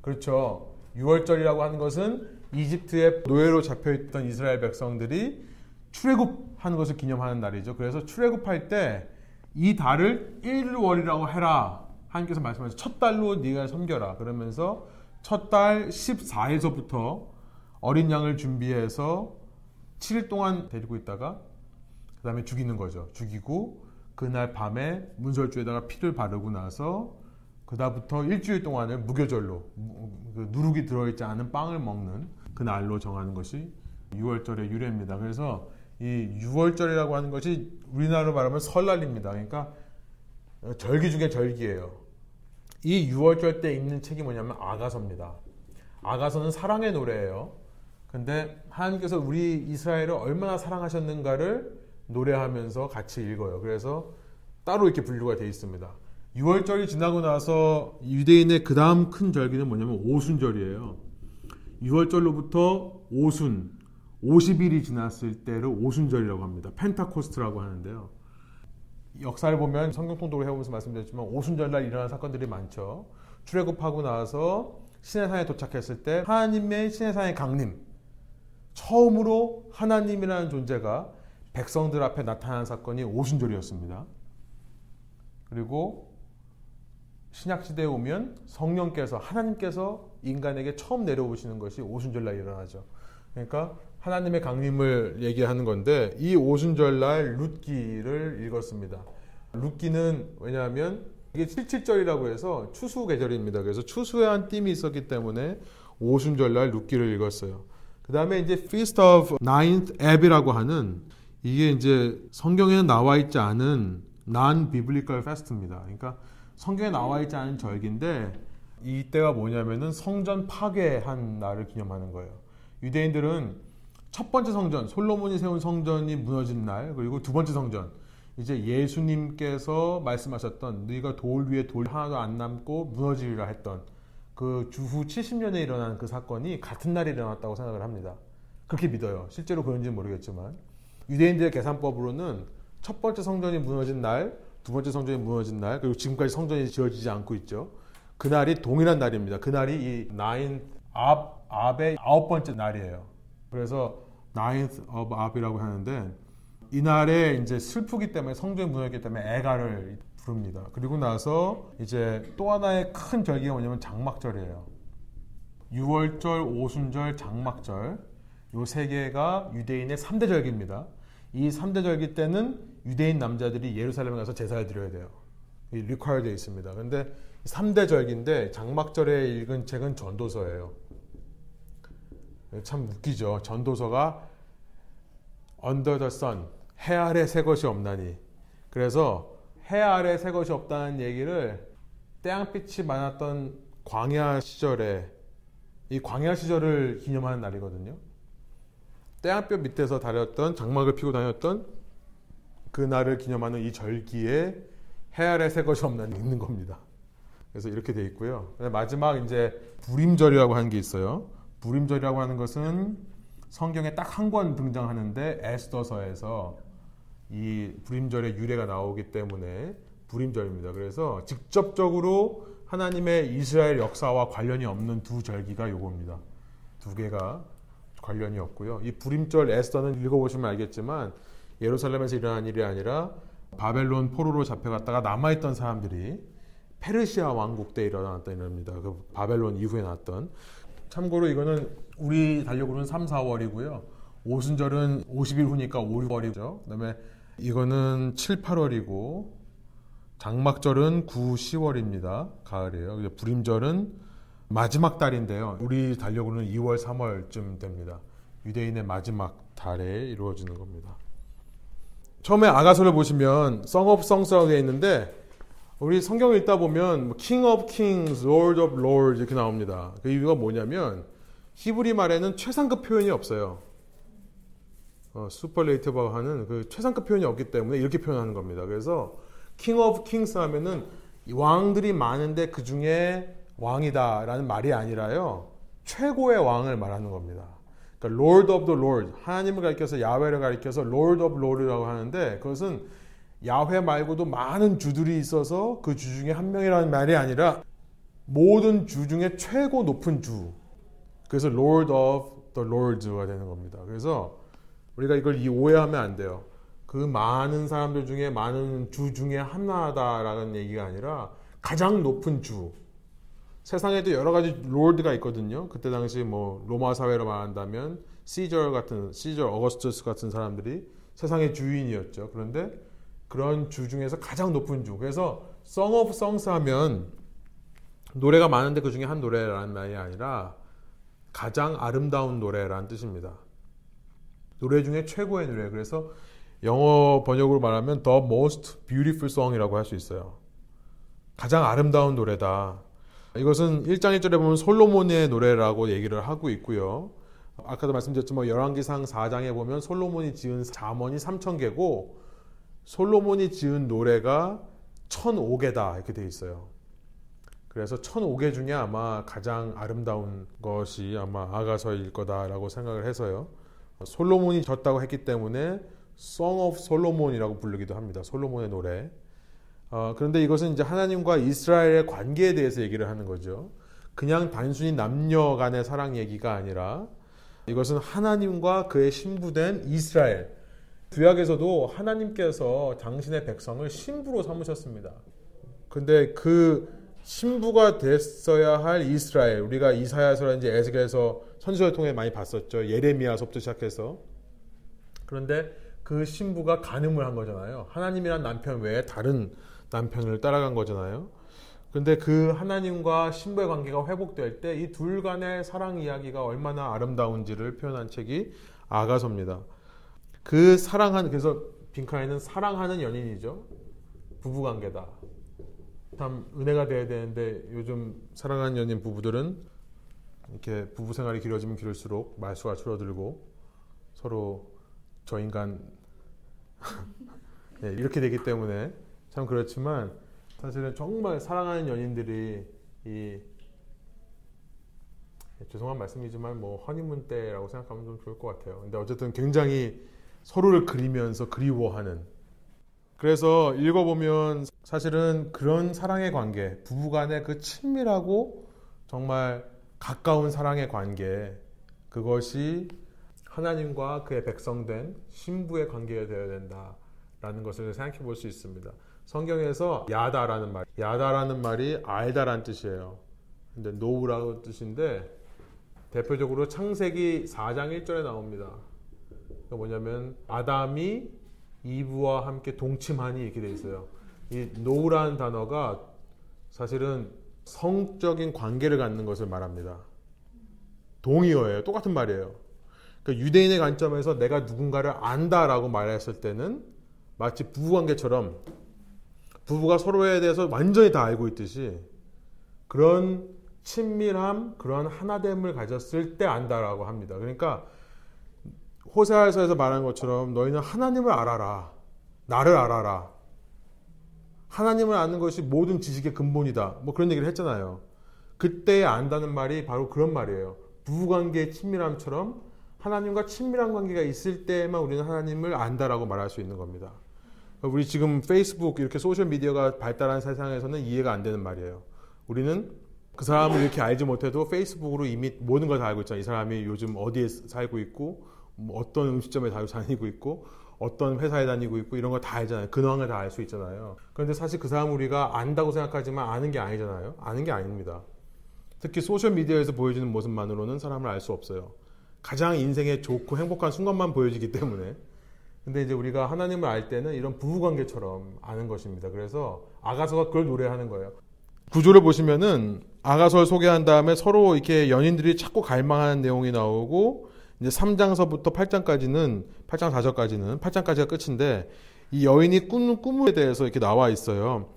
그렇죠. 6월절이라고 하는 것은 이집트의 노예로 잡혀 있던 이스라엘 백성들이 출애굽하는 것을 기념하는 날이죠. 그래서 출애굽할 때 이 달을 1월이라고 해라. 하나님께서 말씀하셔서 첫 달로 네가 섬겨라. 그러면서 첫 달 14일서부터 어린 양을 준비해서 7일 동안 데리고 있다가 그 다음에 죽이는 거죠. 죽이고 그날 밤에 문설주에다가 피를 바르고 나서 그다음부터 일주일 동안을 무교절로 그 누룩이 들어있지 않은 빵을 먹는 그 날로 정하는 것이 6월절의 유래입니다. 그래서 이 6월절이라고 하는 것이 우리나라로 말하면 설날입니다. 그러니까 절기 중에 절기예요. 이 6월절 때 읽는 책이 뭐냐면 아가서입니다. 아가서는 사랑의 노래예요. 근데 하나님께서 우리 이스라엘을 얼마나 사랑하셨는가를 노래하면서 같이 읽어요. 그래서 따로 이렇게 분류가 되어 있습니다. 6월절이 지나고 나서 유대인의 그 다음 큰 절기는 뭐냐면 오순절이에요. 6월절로부터 오순, 50일이 지났을 때를 오순절이라고 합니다. 펜타코스트라고 하는데요. 역사를 보면 성경 통독을 해보면서 말씀드렸지만 오순절날 일어난 사건들이 많죠. 출애굽하고 나서 시내산에 도착했을 때 하나님의 시내산의 강림, 처음으로 하나님이라는 존재가 백성들 앞에 나타난 사건이 오순절이었습니다. 그리고 신약 시대에 오면 성령께서 하나님께서 인간에게 처음 내려오시는 것이 오순절날 일어나죠. 그러니까 하나님의 강림을 얘기하는 건데 이 오순절날 룻기를 읽었습니다. 룻기는 왜냐하면 이게 77절이라고 해서 추수 계절입니다. 그래서 추수에 한 띠이 있었기 때문에 오순절날 룻기를 읽었어요. 그 다음에 이제 Feast of Ninth Ab이라고 하는 이게 이제 성경에는 나와 있지 않은 non-biblical fast입니다. 그러니까 성경에 나와 있지 않은 절기인데 이때가 뭐냐면은 성전 파괴한 날을 기념하는 거예요. 유대인들은 첫 번째 성전, 솔로몬이 세운 성전이 무너진 날, 그리고 두 번째 성전, 이제 예수님께서 말씀하셨던 네가 돌 위에 돌 하나도 안 남고 무너지리라 했던 그 주후 70년에 일어난 그 사건이 같은 날에 일어났다고 생각을 합니다. 그렇게 믿어요. 실제로 그런지는 모르겠지만 유대인들의 계산법으로는 첫 번째 성전이 무너진 날, 두 번째 성전이 무너진 날 그리고 지금까지 성전이 지어지지 않고 있죠. 그날이 동일한 날입니다. 그날이 이 나인 압 압의 아홉 번째 날이에요. 그래서 나인th of 압이라고 하는데 이날에 이제 슬프기 때문에 성전이 무너졌기 때문에 애가를 부릅니다. 그리고 나서 이제 또 하나의 큰 절기가 뭐냐면 장막절이에요. 유월절, 오순절, 장막절 요 세 개가 유대인의 3대 절기입니다. 이 3대 절기 때는 유대인 남자들이 예루살렘에 가서 제사를 드려야 돼요. require 되어 있습니다. 근데 3대 절기인데 장막절에 읽은 책은 전도서예요. 참 웃기죠. 전도서가 under the sun, 해 아래 새 것이 없나니. 그래서 해 아래 새 것이 없다는 얘기를 태양빛이 많았던 광야 시절에 이 광야 시절을 기념하는 날이거든요. 태양볕 밑에서 다녔던 장막을 피고 다녔던 그 날을 기념하는 이 절기에 해 아래 새 것이 없나니 있는 겁니다. 그래서 이렇게 돼 있고요. 마지막 이제 불임절이라고 하는 게 있어요. 불임절이라고 하는 것은 성경에 딱 한 권 등장하는데 에스더서에서 이 불임절의 유래가 나오기 때문에 불임절입니다. 그래서 직접적으로 하나님의 이스라엘 역사와 관련이 없는 두 절기가 요겁니다. 두 개가 관련이 없고요. 이 불임절 에스더는 읽어보시면 알겠지만 예루살렘에서 일어난 일이 아니라 바벨론 포로로 잡혀갔다가 남아있던 사람들이 페르시아 왕국 때 일어났던 일입니다. 그 바벨론 이후에 났던. 참고로 이거는 우리 달력으로는 3, 4월이고요. 오순절은 50일 후니까 5, 6월이죠. 그다음에 이거는 7, 8월이고 장막절은 9, 10월입니다. 가을이에요. 불임절은 마지막 달인데요. 우리 달력으로는 2월, 3월쯤 됩니다. 유대인의 마지막 달에 이루어지는 겁니다. 처음에 아가서를 보시면 되어 있는데 우리 성경을 읽다 보면 뭐 King of Kings, Lord of Lords 이렇게 나옵니다. 그 이유가 뭐냐면 히브리 말에는 최상급 표현이 없어요. 어, superlative가 하는 그 최상급 표현이 없기 때문에 이렇게 표현하는 겁니다. 그래서 King of Kings 하면은 왕들이 많은데 그 중에 왕이다라는 말이 아니라요. 최고의 왕을 말하는 겁니다. 그러니까 Lord of the Lord 하나님을 가리켜서 야훼를 가리켜서 Lord of Lord라고 하는데 그것은 야훼 말고도 많은 주들이 있어서 그 주 중에 한 명이라는 말이 아니라 모든 주 중에 최고 높은 주. 그래서 Lord of the Lords가 되는 겁니다. 그래서 우리가 이걸 이 오해하면 안 돼요. 그 많은 사람들 중에 많은 주 중에 하나다라는 얘기가 아니라 가장 높은 주. 세상에도 여러 가지 롤드가 있거든요. 그때 당시 뭐 로마 사회로 말한다면 시저 같은 시저 어거스투스 같은 사람들이 세상의 주인이었죠. 그런데 그런 주 중에서 가장 높은 주. 그래서 Song of Songs 하면 노래가 많은데 그 중에 한 노래라는 말이 아니라 가장 아름다운 노래라는 뜻입니다. 노래 중에 최고의 노래. 그래서 영어 번역으로 말하면 The Most Beautiful Song이라고 할 수 있어요. 가장 아름다운 노래다. 이것은 1장 1절에 보면 솔로몬의 노래라고 얘기를 하고 있고요. 아까도 말씀드렸지만 열왕기상 4장에 보면 솔로몬이 지은 잠언이 3천 개고 솔로몬이 지은 노래가 1,005개다 이렇게 돼 있어요. 그래서 1,005개 중에 아마 가장 아름다운 것이 아마 아가서일 거다라고 생각을 해서요. 솔로몬이 졌다고 했기 때문에 Song of Solomon이라고 부르기도 합니다. 솔로몬의 노래. 어, 그런데 이것은 이제 하나님과 이스라엘의 관계에 대해서 얘기를 하는 거죠. 그냥 단순히 남녀 간의 사랑 얘기가 아니라 이것은 하나님과 그의 신부된 이스라엘. 구약에서도 하나님께서 당신의 백성을 신부로 삼으셨습니다. 근데 그 신부가 됐어야 할 이스라엘, 우리가 이사야서라든지 에스겔에서 선지서를 통해 많이 봤었죠. 예레미야서부터 시작해서. 그런데 그 신부가 간음을 한 거잖아요. 하나님이란 남편 외에 다른 남편을 따라간 거잖아요. 근데 그 하나님과 신부의 관계가 회복될 때 이 둘 간의 사랑 이야기가 얼마나 아름다운지를 표현한 책이 아가서입니다. 그 사랑하는 그래서 빈카이는 사랑하는 연인이죠. 부부 관계다. 참 은혜가 돼야 되는데 요즘 사랑하는 연인 부부들은 이렇게 부부 생활이 길어지면 길을수록 말수가 줄어들고 서로 저 인간 [laughs] 네, 이렇게 되기 때문에 참 그렇지만 사실은 정말 사랑하는 연인들이 이 죄송한 말씀이지만 뭐 허니문 때라고 생각하면 좀 좋을 것 같아요. 근데 어쨌든 굉장히 서로를 그리면서 그리워하는 그래서 읽어보면 사실은 그런 사랑의 관계, 부부간의 그 친밀하고 정말 가까운 사랑의 관계, 그것이 하나님과 그의 백성된 신부의 관계가 되어야 된다라는 것을 생각해 볼 수 있습니다. 성경에서 야다라는 말, 야다라는 말이 알다라는 뜻이에요. 근데 노우라는 뜻인데 대표적으로 창세기 4장 1절에 나옵니다. 뭐냐면 아담이 이브와 함께 동침하니 이렇게 돼 있어요. 이 노우라는 단어가 사실은 성적인 관계를 갖는 것을 말합니다. 동의어예요. 똑같은 말이에요. 그러니까 유대인의 관점에서 내가 누군가를 안다라고 말했을 때는 마치 부부관계처럼 부부가 서로에 대해서 완전히 다 알고 있듯이 그런 친밀함, 그런 하나됨을 가졌을 때 안다라고 합니다. 그러니까 호세아서에서 말한 것처럼 너희는 하나님을 알아라. 나를 알아라. 하나님을 아는 것이 모든 지식의 근본이다. 뭐 그런 얘기를 했잖아요. 그때 안다는 말이 바로 그런 말이에요. 부부관계의 친밀함처럼 하나님과 친밀한 관계가 있을 때만 우리는 하나님을 안다라고 말할 수 있는 겁니다. 우리 지금 페이스북 이렇게 소셜 미디어가 발달한 세상에서는 이해가 안 되는 말이에요. 우리는 그 사람을 이렇게 알지 못해도 페이스북으로 이미 모든 걸 다 알고 있잖아요. 이 사람이 요즘 어디에 살고 있고 뭐 어떤 음식점에 다니고 있고 어떤 회사에 다니고 있고 이런 걸 다 알잖아요. 근황을 다 알 수 있잖아요. 그런데 사실 그 사람 우리가 안다고 생각하지만 아는 게 아니잖아요. 아는 게 아닙니다. 특히 소셜 미디어에서 보여주는 모습만으로는 사람을 알 수 없어요. 가장 인생에 좋고 행복한 순간만 보여지기 때문에. 근데 이제 우리가 하나님을 알 때는 이런 부부 관계처럼 아는 것입니다. 그래서 아가서가 그걸 노래하는 거예요. 구조를 보시면은 아가서를 소개한 다음에 서로 이렇게 연인들이 자꾸 갈망하는 내용이 나오고 이제 3장서부터 8장까지는 8장 4절까지는 8장까지가 끝인데 이 여인이 꾸는 꿈에 대해서 이렇게 나와 있어요.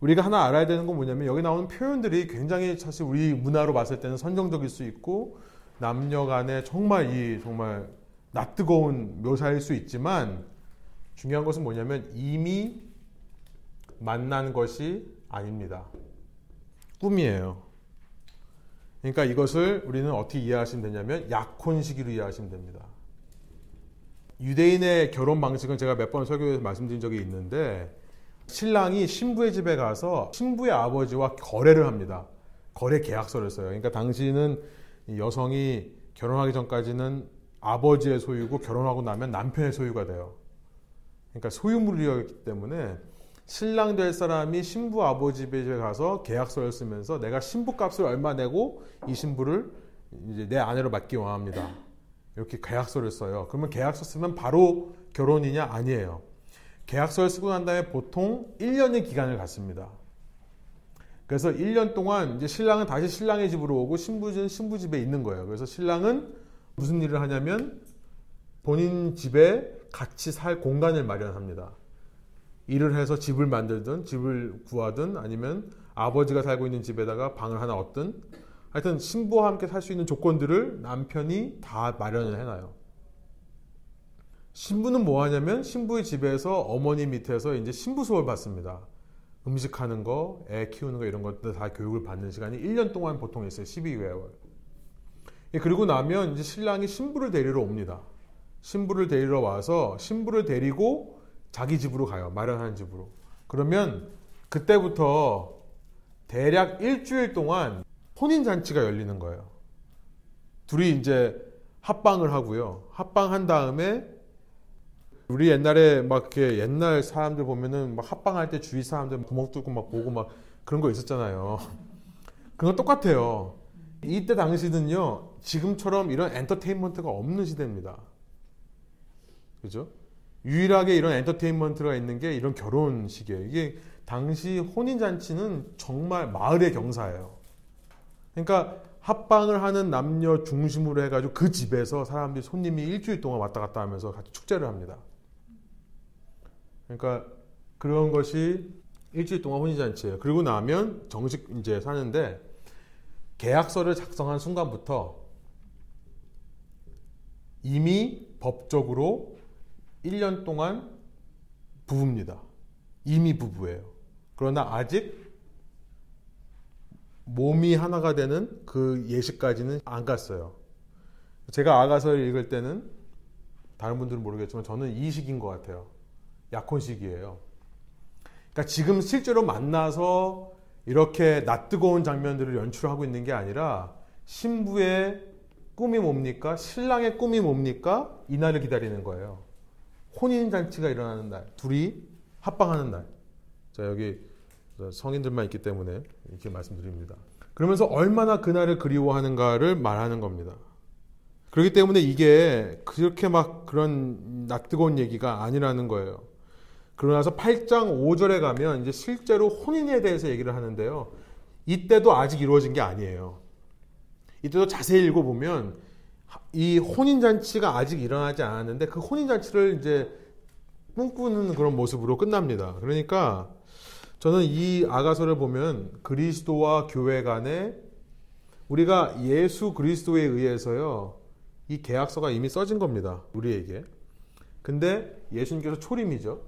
우리가 하나 알아야 되는 건 뭐냐면 여기 나오는 표현들이 굉장히 사실 우리 문화로 봤을 때는 선정적일 수 있고 남녀 간에 정말 이 정말 낯뜨거운 묘사일 수 있지만 중요한 것은 뭐냐면 이미 만난 것이 아닙니다. 꿈이에요. 그러니까 이것을 우리는 어떻게 이해하시면 되냐면 약혼식으로 이해하시면 됩니다. 유대인의 결혼 방식은 제가 몇 번 설교에서 말씀드린 적이 있는데 신랑이 신부의 집에 가서 신부의 아버지와 거래를 합니다. 거래 계약서를 써요. 그러니까 당시는 여성이 결혼하기 전까지는 아버지의 소유고 결혼하고 나면 남편의 소유가 돼요. 그러니까 소유물이었기 때문에 신랑 될 사람이 신부 아버지 집에 가서 계약서를 쓰면서 내가 신부 값을 얼마 내고 이 신부를 이제 내 아내로 맡기 원합니다. 이렇게 계약서를 써요. 그러면 계약서 쓰면 바로 결혼이냐? 아니에요. 계약서를 쓰고 난 다음에 보통 1년의 기간을 갖습니다. 그래서 1년 동안 이제 신랑은 다시 신랑의 집으로 오고 신부는 신부 집에 있는 거예요. 그래서 신랑은 무슨 일을 하냐면 본인 집에 같이 살 공간을 마련합니다. 일을 해서 집을 만들든 집을 구하든 아니면 아버지가 살고 있는 집에다가 방을 하나 얻든 하여튼 신부와 함께 살 수 있는 조건들을 남편이 다 마련을 해놔요. 신부는 뭐 하냐면 신부의 집에서 어머니 밑에서 이제 신부 수업을 받습니다. 음식하는 거, 애 키우는 거 이런 것들 다 교육을 받는 시간이 1년 동안 보통 있어요. 12개월. 예, 그리고 나면 이제 신랑이 신부를 데리러 옵니다. 신부를 데리러 와서 신부를 데리고 자기 집으로 가요. 마련한 집으로. 그러면 그때부터 대략 일주일 동안 혼인잔치가 열리는 거예요. 둘이 이제 합방을 하고요. 합방한 다음에 우리 옛날에 막 이렇게 옛날 사람들 보면은 막 합방할 때 주위 사람들 구멍 뚫고 막 보고 막 그런 거 있었잖아요. [laughs] 그건 똑같아요. 이때 당시는요, 지금처럼 이런 엔터테인먼트가 없는 시대입니다. 그죠? 유일하게 이런 엔터테인먼트가 있는 게 이런 결혼식이에요. 이게 당시 혼인잔치는 정말 마을의 경사예요. 그러니까 합방을 하는 남녀 중심으로 해가지고 그 집에서 사람들이 손님이 일주일 동안 왔다 갔다 하면서 같이 축제를 합니다. 그러니까 그런 것이 일주일 동안 혼인잔치예요. 그리고 나면 정식 이제 사는데 계약서를 작성한 순간부터 이미 법적으로 1년 동안 부부입니다. 이미 부부예요. 그러나 아직 몸이 하나가 되는 그 예시까지는 안 갔어요. 제가 아가서를 읽을 때는 다른 분들은 모르겠지만 저는 이 시기인 것 같아요. 약혼 시기예요. 그러니까 지금 실제로 만나서 이렇게 낯뜨거운 장면들을 연출하고 있는 게 아니라 신부의 꿈이 뭡니까? 신랑의 꿈이 뭡니까? 이날을 기다리는 거예요. 혼인 잔치가 일어나는 날, 둘이 합방하는 날. 자, 여기 성인들만 있기 때문에 이렇게 말씀드립니다. 그러면서 얼마나 그날을 그리워하는가를 말하는 겁니다. 그렇기 때문에 이게 그렇게 막 그런 낯뜨거운 얘기가 아니라는 거예요. 그러나서 8장 5절에 가면 이제 실제로 혼인에 대해서 얘기를 하는데요. 이때도 아직 이루어진 게 아니에요. 이때도 자세히 읽어보면 이 혼인 잔치가 아직 일어나지 않았는데 그 혼인 잔치를 이제 꿈꾸는 그런 모습으로 끝납니다. 그러니까 저는 이 아가서를 보면 그리스도와 교회 간에 우리가 예수 그리스도에 의해서요, 이 계약서가 이미 써진 겁니다. 우리에게. 근데 예수님께서 초림이죠.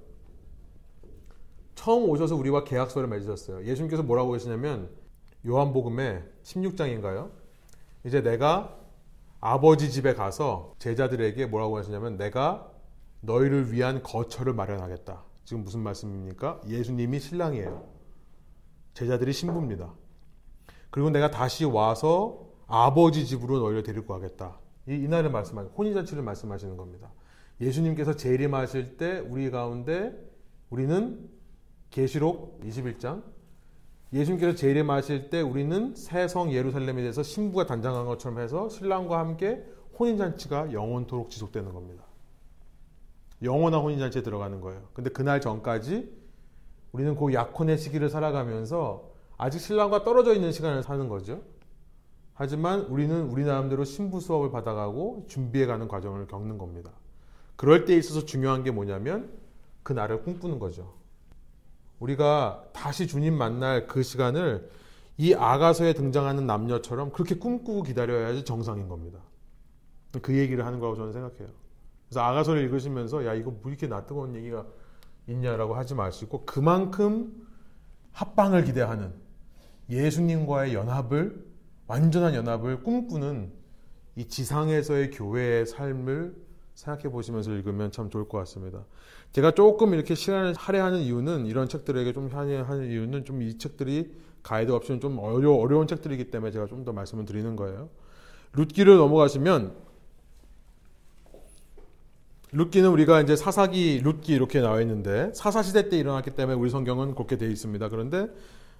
처음 오셔서 우리와 계약서를 맺으셨어요. 예수님께서 뭐라고 하시냐면 요한복음에 16장인가요? 이제 내가 아버지 집에 가서 제자들에게 뭐라고 하시냐면 내가 너희를 위한 거처를 마련하겠다. 지금 무슨 말씀입니까? 예수님이 신랑이에요. 제자들이 신부입니다. 그리고 내가 다시 와서 아버지 집으로 너희를 데리고 가겠다. 이, 이날을 말씀하시는 혼인잔치를 말씀하시는 겁니다. 예수님께서 재림하실 때 우리 가운데 우리는 계시록 21장 예수님께서 재림하실 때 우리는 새성 예루살렘에 대해서 신부가 단장한 것처럼 해서 신랑과 함께 혼인잔치가 영원토록 지속되는 겁니다. 영원한 혼인잔치에 들어가는 거예요. 근데 그날 전까지 우리는 그 약혼의 시기를 살아가면서 아직 신랑과 떨어져 있는 시간을 사는 거죠. 하지만 우리는 우리 나름대로 신부 수업을 받아가고 준비해가는 과정을 겪는 겁니다. 그럴 때 있어서 중요한 게 뭐냐면 그 날을 꿈꾸는 거죠. 우리가 다시 주님 만날 그 시간을 이 아가서에 등장하는 남녀처럼 그렇게 꿈꾸고 기다려야지 정상인 겁니다. 그 얘기를 하는 거라고 저는 생각해요. 그래서 아가서를 읽으시면서 야 이거 뭐 이렇게 낯뜨거운 얘기가 있냐라고 하지 마시고 그만큼 합방을 기대하는 예수님과의 연합을 완전한 연합을 꿈꾸는 이 지상에서의 교회의 삶을 생각해 보시면서 읽으면 참 좋을 것 같습니다. 제가 조금 이렇게 시간을 할애하는 이유는 이런 책들에게 좀 할애하는 이유는 좀 이 책들이 가이드 없이는 좀 어려, 어려운 책들이기 때문에 제가 좀 더 말씀을 드리는 거예요. 룻기를 넘어가시면 룻기는 우리가 이제 사사기 룻기 이렇게 나와 있는데 사사 시대 때 일어났기 때문에 우리 성경은 그렇게 되어 있습니다. 그런데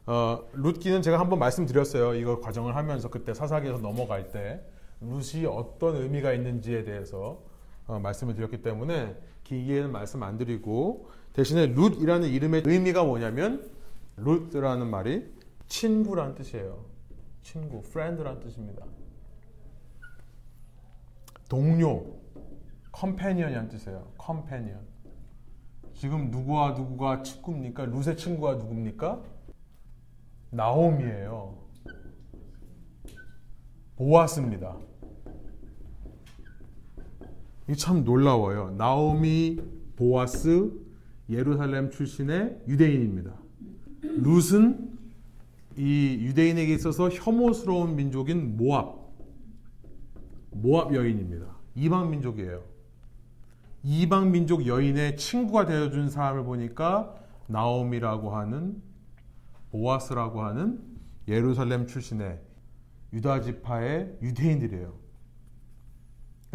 어, 룻기는 제가 한번 말씀드렸어요. 이거 과정을 하면서 그때 사사기에서 넘어갈 때 룻이 어떤 의미가 있는지에 대해서 어, 말씀을 드렸기 때문에 길게는 말씀 안 드리고 대신에 룻이라는 이름의 의미가 뭐냐면 룻이라는 말이 친구란 뜻이에요. 친구, friend란 뜻입니다. 동료, 컴패니언이란 뜻이에요. 컴패니언. 지금 누구와 누구가 친구입니까? 룻의 친구가 누굽니까? 나옴이에요. 보아스입니다. 이참 놀라워요. 나오미 보아스 예루살렘 출신의 유대인입니다. 룻은 이 유대인에게 있어서 혐오스러운 민족인 모압 모압 여인입니다. 이방 민족이에요. 이방 민족 여인의 친구가 되어준 사람을 보니까 나오미라고 하는 보아스라고 하는 예루살렘 출신의 유다 지파의 유대인들이에요.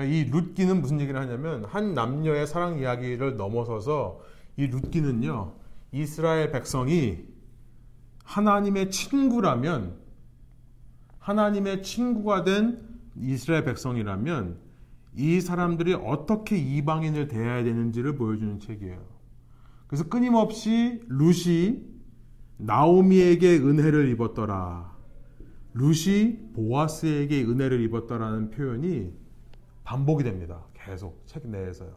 그러니까 이 룻기는 무슨 얘기를 하냐면 한 남녀의 사랑 이야기를 넘어서서 이 룻기는요 이스라엘 백성이 하나님의 친구라면 하나님의 친구가 된 이스라엘 백성이라면 이 사람들이 어떻게 이방인을 대해야 되는지를 보여주는 책이에요. 그래서 끊임없이 룻이 나오미에게 은혜를 입었더라. 룻이 보아스에게 은혜를 입었더라는 표현이 반복이 됩니다. 계속 책 내에서요.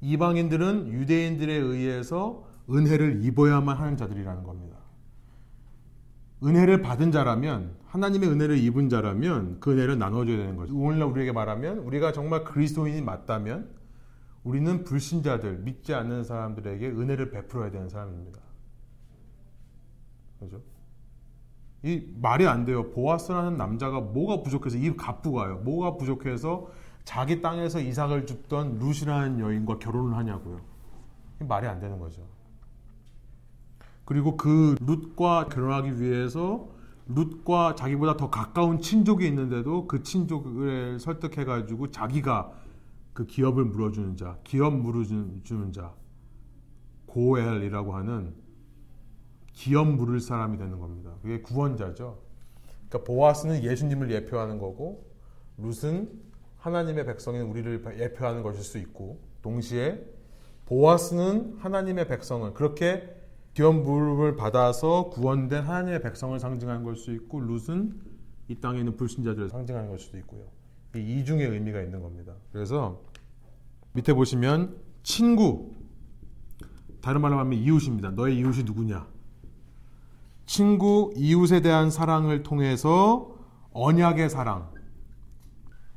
이방인들은 유대인들에 의해서 은혜를 입어야만 하는 자들이라는 겁니다. 은혜를 받은 자라면 하나님의 은혜를 입은 자라면 그 은혜를 나눠줘야 되는 거죠. 오늘날 우리에게 말하면 우리가 정말 그리스도인이 맞다면 우리는 불신자들, 믿지 않는 사람들에게 은혜를 베풀어야 되는 사람입니다. 그죠? 이 말이 안 돼요. 보아스라는 남자가 뭐가 부족해서 이 갑부가요. 뭐가 부족해서 자기 땅에서 이삭을 줍던 룻이라는 여인과 결혼을 하냐고요. 말이 안 되는 거죠. 그리고 그 룻과 결혼하기 위해서 룻과 자기보다 더 가까운 친족이 있는데도 그 친족을 설득해 가지고 자기가 그 기업을 물어주는 자, 기업 물어주는 자, 고엘이라고 하는 기업 물을 사람이 되는 겁니다. 그게 구원자죠. 그러니까 보아스는 예수님을 예표하는 거고 룻은 하나님의 백성인 우리를 예표하는 것일 수 있고 동시에 보아스는 하나님의 백성을 그렇게 기업 물을 받아서 구원된 하나님의 백성을 상징하는 걸 수 있고 룻은 이 땅에 있는 불신자들을 상징하는 걸 수도 있고요. 이 이중의 의미가 있는 겁니다. 그래서 밑에 보시면 친구 다른 말로 하면 이웃입니다. 너의 이웃이 누구냐? 친구, 이웃에 대한 사랑을 통해서 언약의 사랑.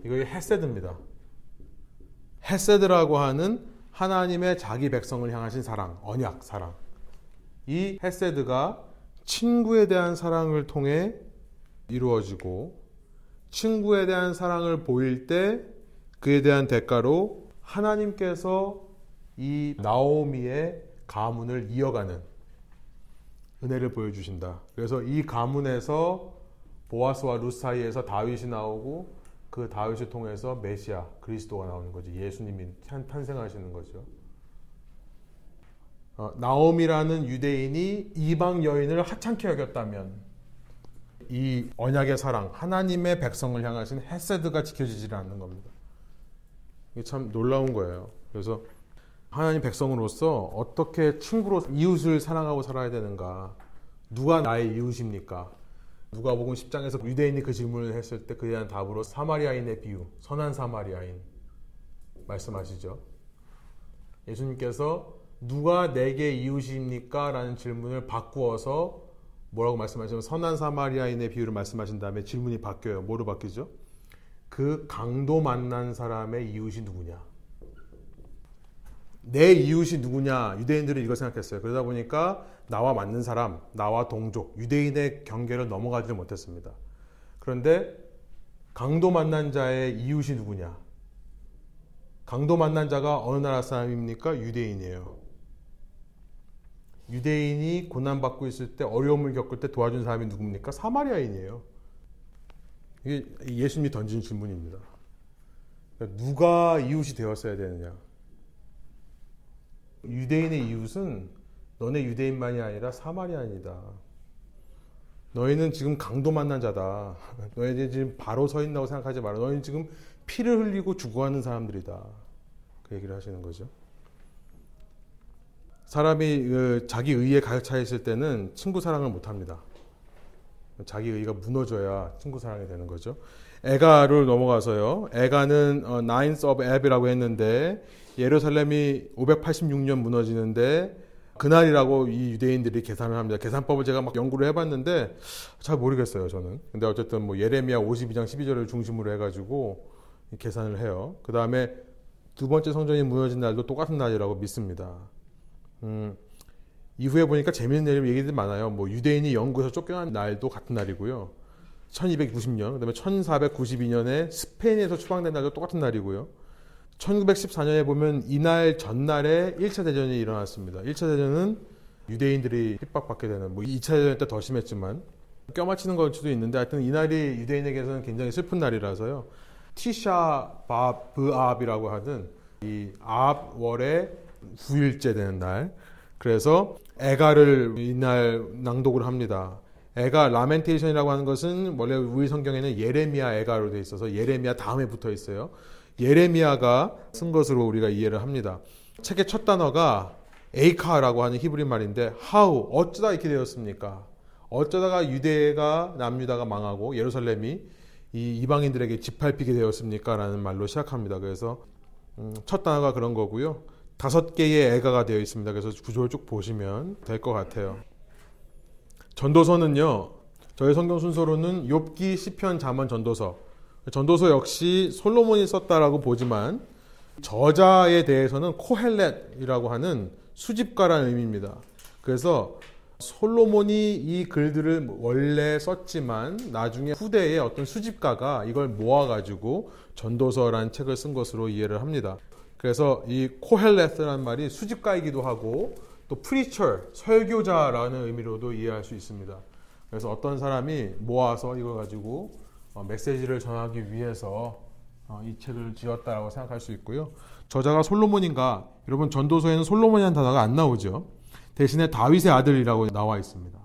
이거 헤세드입니다. 헤세드라고 하는 하나님의 자기 백성을 향하신 사랑, 언약 사랑. 이 헤세드가 친구에 대한 사랑을 통해 이루어지고 친구에 대한 사랑을 보일 때 그에 대한 대가로 하나님께서 이 나오미의 가문을 이어가는 은혜를 보여주신다. 그래서 이 가문에서 보아스와 루 사이에서 다윗이 나오고 그 다윗을 통해서 메시아 그리스도가 나오는 거죠. 예수님이 탄생하시는 거죠. 어, 나옴이라는 유대인이 이방 여인을 하찮게 여겼다면 이 언약의 사랑, 하나님의 백성을 향하신 헤세드가 지켜지지 않는 겁니다. 이게 참 놀라운 거예요. 그래서 하나님 백성으로서 어떻게 친구로 이웃을 사랑하고 살아야 되는가? 누가 나의 이웃입니까? 누가복음 10장에서 유대인이 그 질문을 했을 때 그에 대한 답으로 사마리아인의 비유, 선한 사마리아인 말씀하시죠. 예수님께서 누가 내게 이웃입니까? 라는 질문을 바꾸어서 뭐라고 말씀하시면 선한 사마리아인의 비유를 말씀하신 다음에 질문이 바뀌어요. 뭐로 바뀌죠? 그 강도 만난 사람의 이웃이 누구냐? 내 이웃이 누구냐? 유대인들은 이걸 생각했어요. 그러다 보니까 나와 맞는 사람, 나와 동족, 유대인의 경계를 넘어가지 못했습니다. 그런데 강도 만난 자의 이웃이 누구냐? 강도 만난 자가 어느 나라 사람입니까? 유대인이에요. 유대인이 고난받고 있을 때 어려움을 겪을 때 도와준 사람이 누굽니까? 사마리아인이에요. 이게 예수님이 던진 질문입니다. 누가 이웃이 되었어야 되느냐? 유대인의 이웃은 너네 유대인만이 아니라 사마리아인이다. 너희는 지금 강도 만난 자다. [laughs] 너희들 지금 바로 서 있다고 생각하지 마라. 너희는 지금 피를 흘리고 죽어가는 사람들이다. 그 얘기를 하시는 거죠. 사람이 그 자기 의에 가득 차 있을 때는 친구 사랑을 못 합니다. 자기 의가 무너져야 친구 사랑이 되는 거죠. 에가를 넘어가서요. 에가는 어, Nines of Ab이라고 했는데 예루살렘이 586년 무너지는데 그날이라고 이 유대인들이 계산을 합니다. 계산법을 제가 막 연구를 해봤는데 잘 모르겠어요, 저는. 근데 어쨌든 뭐 예레미야 52장 12절을 중심으로 해가지고 계산을 해요. 그 다음에 두 번째 성전이 무너진 날도 똑같은 날이라고 믿습니다. 음, 이후에 보니까 재미있는 얘기들이 많아요. 뭐 유대인이 영국에서 쫓겨난 날도 같은 날이고요. 1290년, 그다음에 1492년에 스페인에서 추방된 날도 똑같은 날이고요. 1914년에 보면 이날 전날에 1차 대전이 일어났습니다. 1차 대전은 유대인들이 핍박받게 되는 뭐 2차 대전 때 더 심했지만 껴맞히는 걸 수도 있는데 하여튼 이날이 유대인에게서는 굉장히 슬픈 날이라서요. 티샤 바브압이라고 하는 이 아브월의 9일째 되는 날. 그래서 애가를 이날 낭독을 합니다. 애가 Lamentation이라고 하는 것은 원래 우리 성경에는 예레미야 애가로 돼 있어서 예레미야 다음에 붙어 있어요. 예레미야가 쓴 것으로 우리가 이해를 합니다. 책의 첫 단어가 에이카라고 하는 히브리 말인데 how 어쩌다 이렇게 되었습니까? 어쩌다가 유대가 남유다가 망하고 예루살렘이 이 이방인들에게 짓밟히게 되었습니까? 라는 말로 시작합니다. 그래서 음, 첫 단어가 그런 거고요. 다섯 개의 애가가 되어 있습니다. 그래서 구조를 쭉 보시면 될 것 같아요. 전도서는요. 저희 성경 순서로는 욥기, 시편, 잠언, 전도서. 전도서 역시 솔로몬이 썼다라고 보지만 저자에 대해서는 코헬렛이라고 하는 수집가라는 의미입니다. 그래서 솔로몬이 이 글들을 원래 썼지만 나중에 후대에 어떤 수집가가 이걸 모아가지고 전도서라는 책을 쓴 것으로 이해를 합니다. 그래서 이 코헬레스라는 말이 수집가이기도 하고 또 preacher, 설교자라는 의미로도 이해할 수 있습니다. 그래서 어떤 사람이 모아서 이걸 가지고 어, 메시지를 전하기 위해서 어, 이 책을 지었다라고 생각할 수 있고요. 저자가 솔로몬인가? 여러분 전도서에는 솔로몬이라는 단어가 안 나오죠. 대신에 다윗의 아들이라고 나와 있습니다.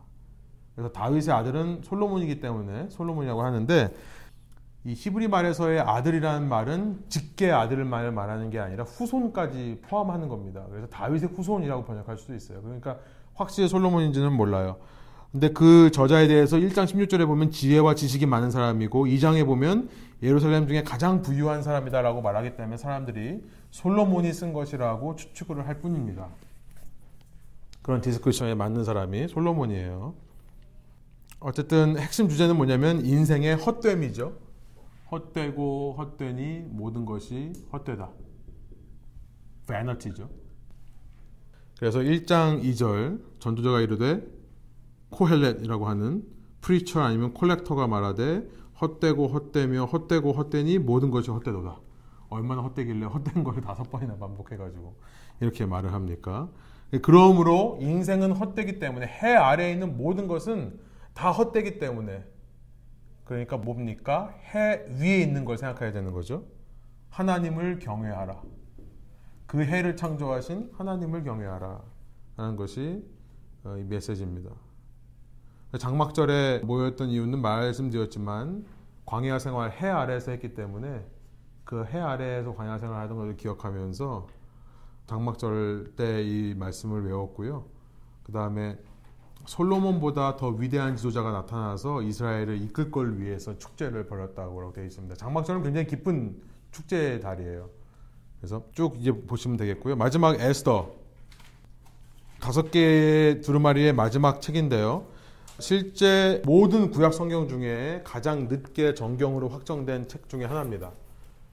그래서 다윗의 아들은 솔로몬이기 때문에 솔로몬이라고 하는데 이 히브리 말에서의 아들이라는 말은 직계 아들을 말하는 게 아니라 후손까지 포함하는 겁니다. 그래서 다윗의 후손이라고 번역할 수도 있어요. 그러니까 확실히 솔로몬인지는 몰라요. 근데 그 저자에 대해서 1장 16절에 보면 지혜와 지식이 많은 사람이고 2장에 보면 예루살렘 중에 가장 부유한 사람이다라고 말하기 때문에 사람들이 솔로몬이 쓴 것이라고 추측을 할 뿐입니다. 그런 디스크리션에 맞는 사람이 솔로몬이에요. 어쨌든 핵심 주제는 뭐냐면 인생의 헛됨이죠. 헛되고 헛되니 모든 것이 헛되다. vanity죠. 그래서 1장 2절 전도자가 이르되 코헬렛이라고 하는 preacher 아니면 collector가 말하되 헛되고 헛되며 헛되고 헛되니 모든 것이 헛되도다. 얼마나 헛되길래 헛된 걸 다섯 번이나 반복해가지고 이렇게 말을 합니까? 그러므로 인생은 헛되기 때문에 해 아래에 있는 모든 것은 다 헛되기 때문에 그러니까 뭡니까? 해 위에 있는 걸 생각해야 되는 거죠. 하나님을 경외하라. 그 해를 창조하신 하나님을 경외하라. 라는 것이 어, 이 메시지입니다. 장막절에 모였던 이유는 말씀드렸지만 광야 생활 해 아래에서 했기 때문에 그 해 아래에서 광야 생활 하던 것을 기억하면서 장막절 때 이 말씀을 외웠고요. 그 다음에 솔로몬보다 더 위대한 지도자가 나타나서 이스라엘을 이끌 걸 위해서 축제를 벌였다고 되어 있습니다. 장막절은 굉장히 기쁜 축제의 달이에요. 그래서 쭉 이제 보시면 되겠고요. 마지막 에스더 다섯 개의 두루마리의 마지막 책인데요. 실제 모든 구약 성경 중에 가장 늦게 정경으로 확정된 책 중에 하나입니다.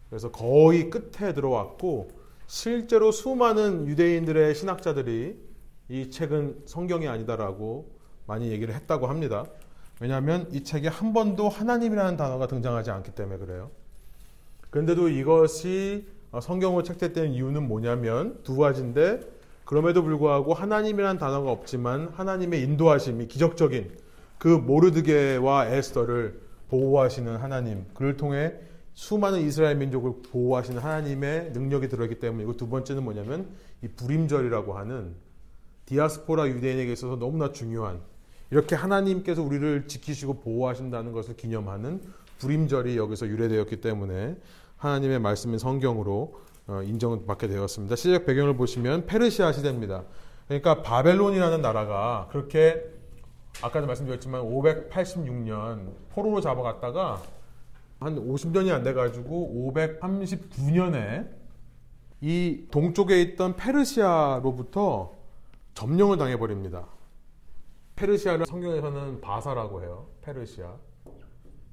그래서 거의 끝에 들어왔고 실제로 수많은 유대인들의 신학자들이 이 책은 성경이 아니다라고 많이 얘기를 했다고 합니다. 왜냐하면 이 책에 한 번도 하나님이라는 단어가 등장하지 않기 때문에 그래요. 그런데도 이것이 성경으로 책제된 이유는 뭐냐면 두 가지인데 그럼에도 불구하고 하나님이라는 단어가 없지만 하나님의 인도하심이 기적적인 그 모르드게와 에스더를 보호하시는 하나님 그를 통해 수많은 이스라엘 민족을 보호하시는 하나님의 능력이 들어있기 때문이고 두 번째는 뭐냐면 이 불임절이라고 하는 디아스포라 유대인에게 있어서 너무나 중요한 이렇게 하나님께서 우리를 지키시고 보호하신다는 것을 기념하는 불임절이 여기서 유래되었기 때문에 하나님의 말씀인 성경으로 어, 인정받게 되었습니다. 시작 배경을 보시면 페르시아 시대입니다. 그러니까 바벨론이라는 나라가 그렇게 아까도 말씀드렸지만 586년 포로로 잡아갔다가 한 50년이 안 돼가지고 539년에 이 동쪽에 있던 페르시아로부터 점령을 당해버립니다. 페르시아를 성경에서는 바사라고 해요. 페르시아.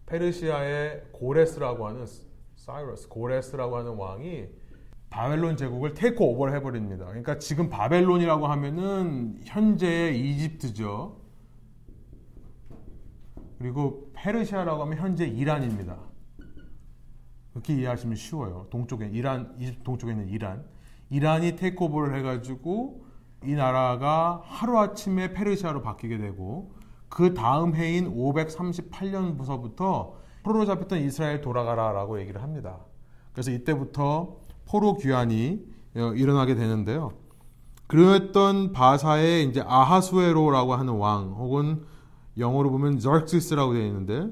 페르시아의 고레스라고 하는 사이러스 고레스라고 하는 왕이 바벨론 제국을 take over를 해버립니다. 그러니까 지금 바벨론이라고 하면은 현재의 이집트죠. 그리고 페르시아라고 하면 현재 이란입니다. 그렇게 이해하시면 쉬워요. 동쪽에 이란, 이집트 동쪽에 있는 이란. 이란이 take over를 해가지고 이 나라가 하루아침에 페르시아로 바뀌게 되고 그 다음 해인 538년부터 포로로 잡혔던 이스라엘 돌아가라라고 얘기를 합니다. 그래서 이때부터 포로 귀환이 어, 일어나게 되는데요. 그랬던 바사의 이제 아하수에로라고 하는 왕 혹은 영어로 보면 저크시스라고 되어 있는데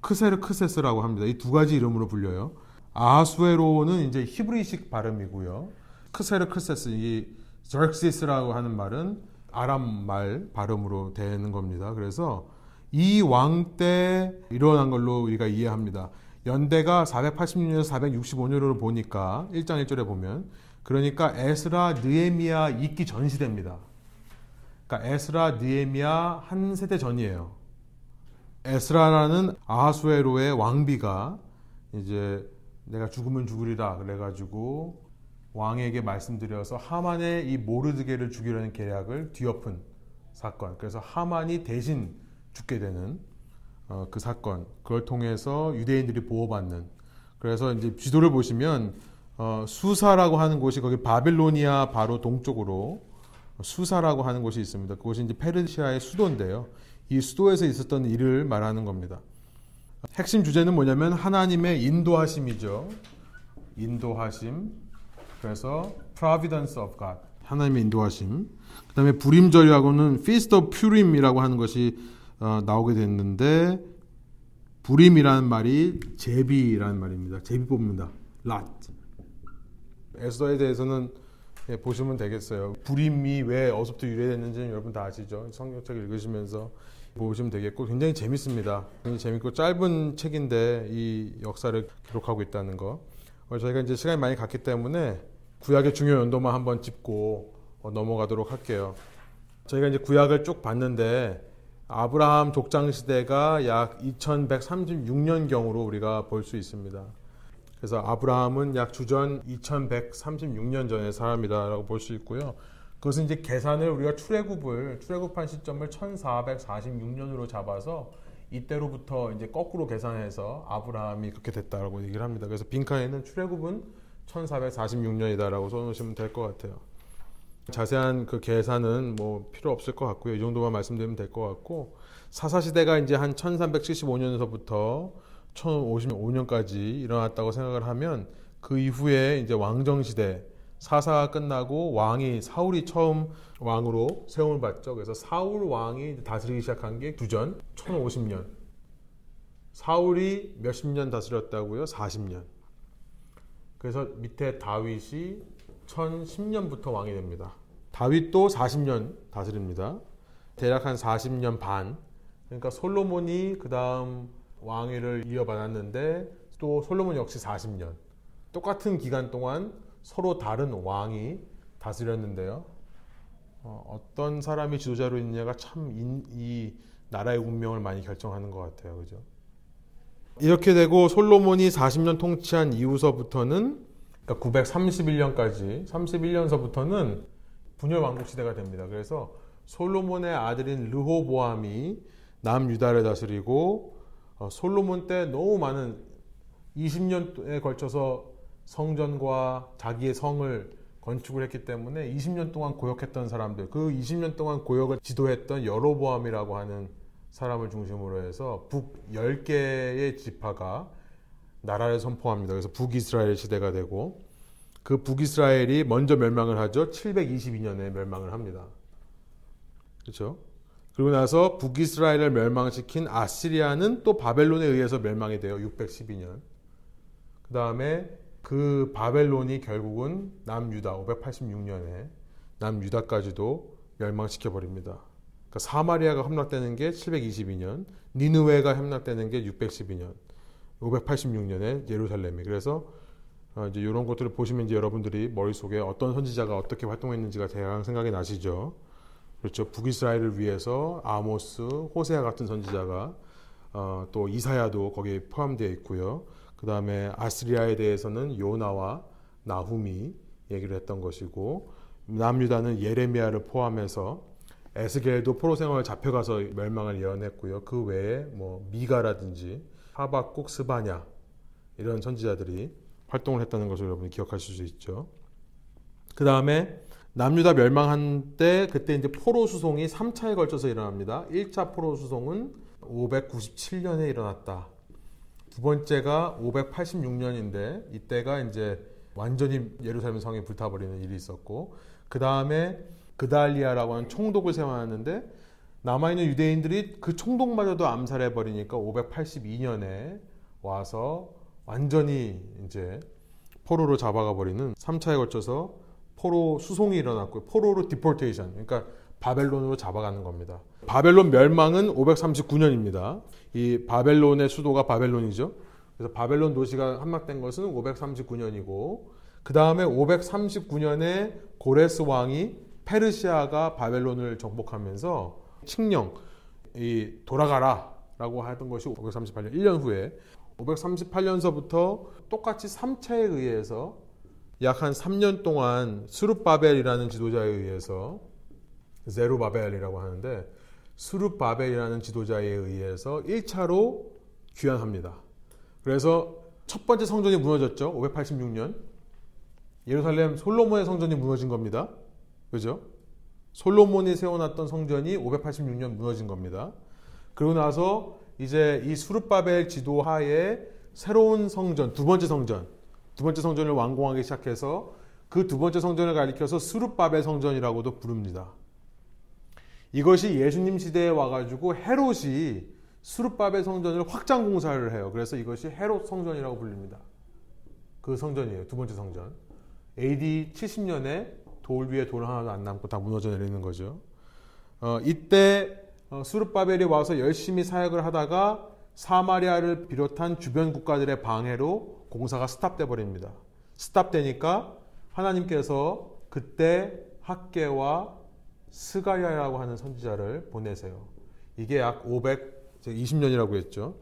크세르 크세스라고 합니다. 이 두 가지 이름으로 불려요. 아하수에로는 이제 히브리식 발음이고요. 크세르 크세스 이 저크시스라고 하는 말은 아람 말 발음으로 되는 겁니다. 그래서 이 왕 때 일어난 걸로 우리가 이해합니다. 연대가 486년에서 465년으로 보니까 1장 1절에 보면 그러니까 에스라 느에미아 있기 전 시대입니다. 그러니까 에스라 느에미아 한 세대 전이에요. 에스라라는 아하수에로의 왕비가 이제 내가 죽으면 죽으리라 그래가지고 왕에게 말씀드려서 하만의 이 모르드게를 죽이려는 계략을 뒤엎은 사건. 그래서 하만이 대신 죽게 되는 어, 그 사건. 그걸 통해서 유대인들이 보호받는. 그래서 이제 지도를 보시면 어, 수사라고 하는 곳이 거기 바빌로니아 바로 동쪽으로 수사라고 하는 곳이 있습니다. 그곳이 이제 페르시아의 수도인데요. 이 수도에서 있었던 일을 말하는 겁니다. 핵심 주제는 뭐냐면 하나님의 인도하심이죠. 인도하심. 그래서 providence of God. 하나님의 인도하심. 그다음에 불임절이라고는 feast of purim이라고 하는 것이 어, 나오게 됐는데 불임이라는 말이 제비라는 말입니다. 제비 뽑는다. 랏. 에스더에 대해서는 예, 보시면 되겠어요. 불임이 왜 어디서부터 유래됐는지는 여러분 다 아시죠? 성경책 읽으시면서 보시면 되겠고 굉장히 재밌습니다. 굉장히 재밌고 짧은 책인데 이 역사를 기록하고 있다는 거. 어, 저희가 이제 시간이 많이 갔기 때문에 구약의 중요 연도만 한번 짚고 어, 넘어가도록 할게요. 저희가 이제 구약을 쭉 봤는데 아브라함 족장 시대가 약 2136년경으로 우리가 볼 수 있습니다. 그래서 아브라함은 약 주전 2136년 전의 사람이다라고 볼 수 있고요. 그것은 이제 계산을 우리가 출애굽을 출애굽한 시점을 1446년으로 잡아서 이때로부터 이제 거꾸로 계산해서 아브라함이 그렇게 됐다라고 얘기를 합니다. 그래서 빈칸에는 출애굽은 1446년이다라고 써놓으시면 될 것 같아요. 자세한 그 계산은 뭐 필요 없을 것 같고요. 이 정도만 말씀드리면 될 것 같고 사사 시대가 이제 한 1375년에서부터 1055년까지 일어났다고 생각을 하면 그 이후에 이제 왕정 시대 사사가 끝나고 왕이 사울이 처음 왕으로 세움을 받죠. 그래서 사울 왕이 다스리기 시작한 게 주전 1050년. 사울이 몇십 년 다스렸다고요? 40년. 그래서 밑에 다윗이 1010년부터 왕이 됩니다. 다윗도 40년 다스립니다. 대략 한 40년 반. 그러니까 솔로몬이 그 다음 왕위를 이어받았는데 또 솔로몬 역시 40년. 똑같은 기간 동안 서로 다른 왕이 다스렸는데요. 어, 떤 사람이 지도자로 있느냐가 참 이 나라의 운명을 많이 결정하는 것 같아요. 그죠? 이렇게 되고 솔로몬이 40년 통치한 이후서부터는 그러니까 931년까지 31년서부터는 분열 왕국 시대가 됩니다. 그래서 솔로몬의 아들인 르호보암이 남유다를 다스리고 어, 솔로몬 때 너무 많은 20년에 걸쳐서 성전과 자기의 성을 건축을 했기 때문에 20년 동안 고역했던 사람들, 그 20년 동안 고역을 지도했던 여로보암이라고 하는 사람을 중심으로 해서 북 10개의 지파가 나라를 선포합니다. 그래서 북이스라엘 시대가 되고 그 북이스라엘이 먼저 멸망을 하죠. 722년에 멸망을 합니다. 그렇죠? 그리고 나서 북이스라엘을 멸망시킨 아시리아는 또 바벨론에 의해서 멸망이 돼요. 612년. 그 다음에 그 바벨론이 결국은 남유다 586년에 남유다까지도 멸망시켜 버립니다. 그러니까 사마리아가 함락되는 게 722년, 니느웨가 함락되는 게 612년, 586년에 예루살렘이. 그래서 어, 이제 이런 것들을 보시면 이제 여러분들이 머릿속에 어떤 선지자가 어떻게 활동했는지가 대강 생각이 나시죠. 그렇죠. 북이스라엘을 위해서 아모스, 호세아 같은 선지자가 어, 또 이사야도 거기에 포함되어 있고요. 그 다음에 아스리아에 대해서는 요나와 나훔이 얘기를 했던 것이고 남유다는 예레미야를 포함해서 에스겔도 포로 생활 잡혀가서 멸망을 예언했고요. 그 외에 뭐 미가라든지 하박국, 스바냐 이런 선지자들이 활동을 했다는 것을 여러분이 기억하실 수 있죠. 그 다음에 남유다 멸망한 때 그때 이제 포로 수송이 3차에 걸쳐서 일어납니다. 1차 포로 수송은 597년에 일어났다. 두 번째가 586년인데 이때가 이제 완전히 예루살렘 성이 불타버리는 일이 있었고 그 다음에 그달리아라고 하는 총독을 세워놨는데 남아있는 유대인들이 그 총독마저도 암살해 버리니까 582년에 와서 완전히 이제 포로로 잡아가 버리는 3차에 걸쳐서 포로 수송이 일어났고 포로로 deportation 그러니까 바벨론으로 잡아가는 겁니다. 바벨론 멸망은 539년입니다. 이 바벨론의 수도가 바벨론이죠. 그래서 바벨론 도시가 함락된 것은 539년이고 그 다음에 539년에 고레스 왕이 페르시아가 바벨론을 정복하면서 칙령 이 돌아가라라고 하던 것이 538년 1년 후에 538년서부터 똑같이 3차에 의해서 약 한 3년 동안 수룹바벨이라는 지도자에 의해서 제루바벨이라고 하는데 수룹바벨이라는 지도자에 의해서 1차로 귀환합니다. 그래서 첫 번째 성전이 무너졌죠. 586년. 예루살렘 솔로몬의 성전이 무너진 겁니다. 그죠? 솔로몬이 세워놨던 성전이 586년 무너진 겁니다. 그리고 나서 이제 이 수르바벨 지도 하에 새로운 성전, 두 번째 성전, 두 번째 성전을 완공하기 시작해서 그 두 번째 성전을 가리켜서 수르바벨 성전이라고도 부릅니다. 이것이 예수님 시대에 와가지고 헤롯이 수르바벨 성전을 확장 공사를 해요. 그래서 이것이 헤롯 성전이라고 불립니다. 그 성전이에요. 두 번째 성전. AD 70년에 돌 위에 돌 하나도 안 남고 다 무너져 내리는 거죠. 어, 이때 어, 수르바벨이 와서 열심히 사역을 하다가 사마리아를 비롯한 주변 국가들의 방해로 공사가 스탑돼 버립니다. 스탑되니까 하나님께서 그때 학계와 스가야라고 하는 선지자를 보내세요. 이게 약 520년이라고 했죠.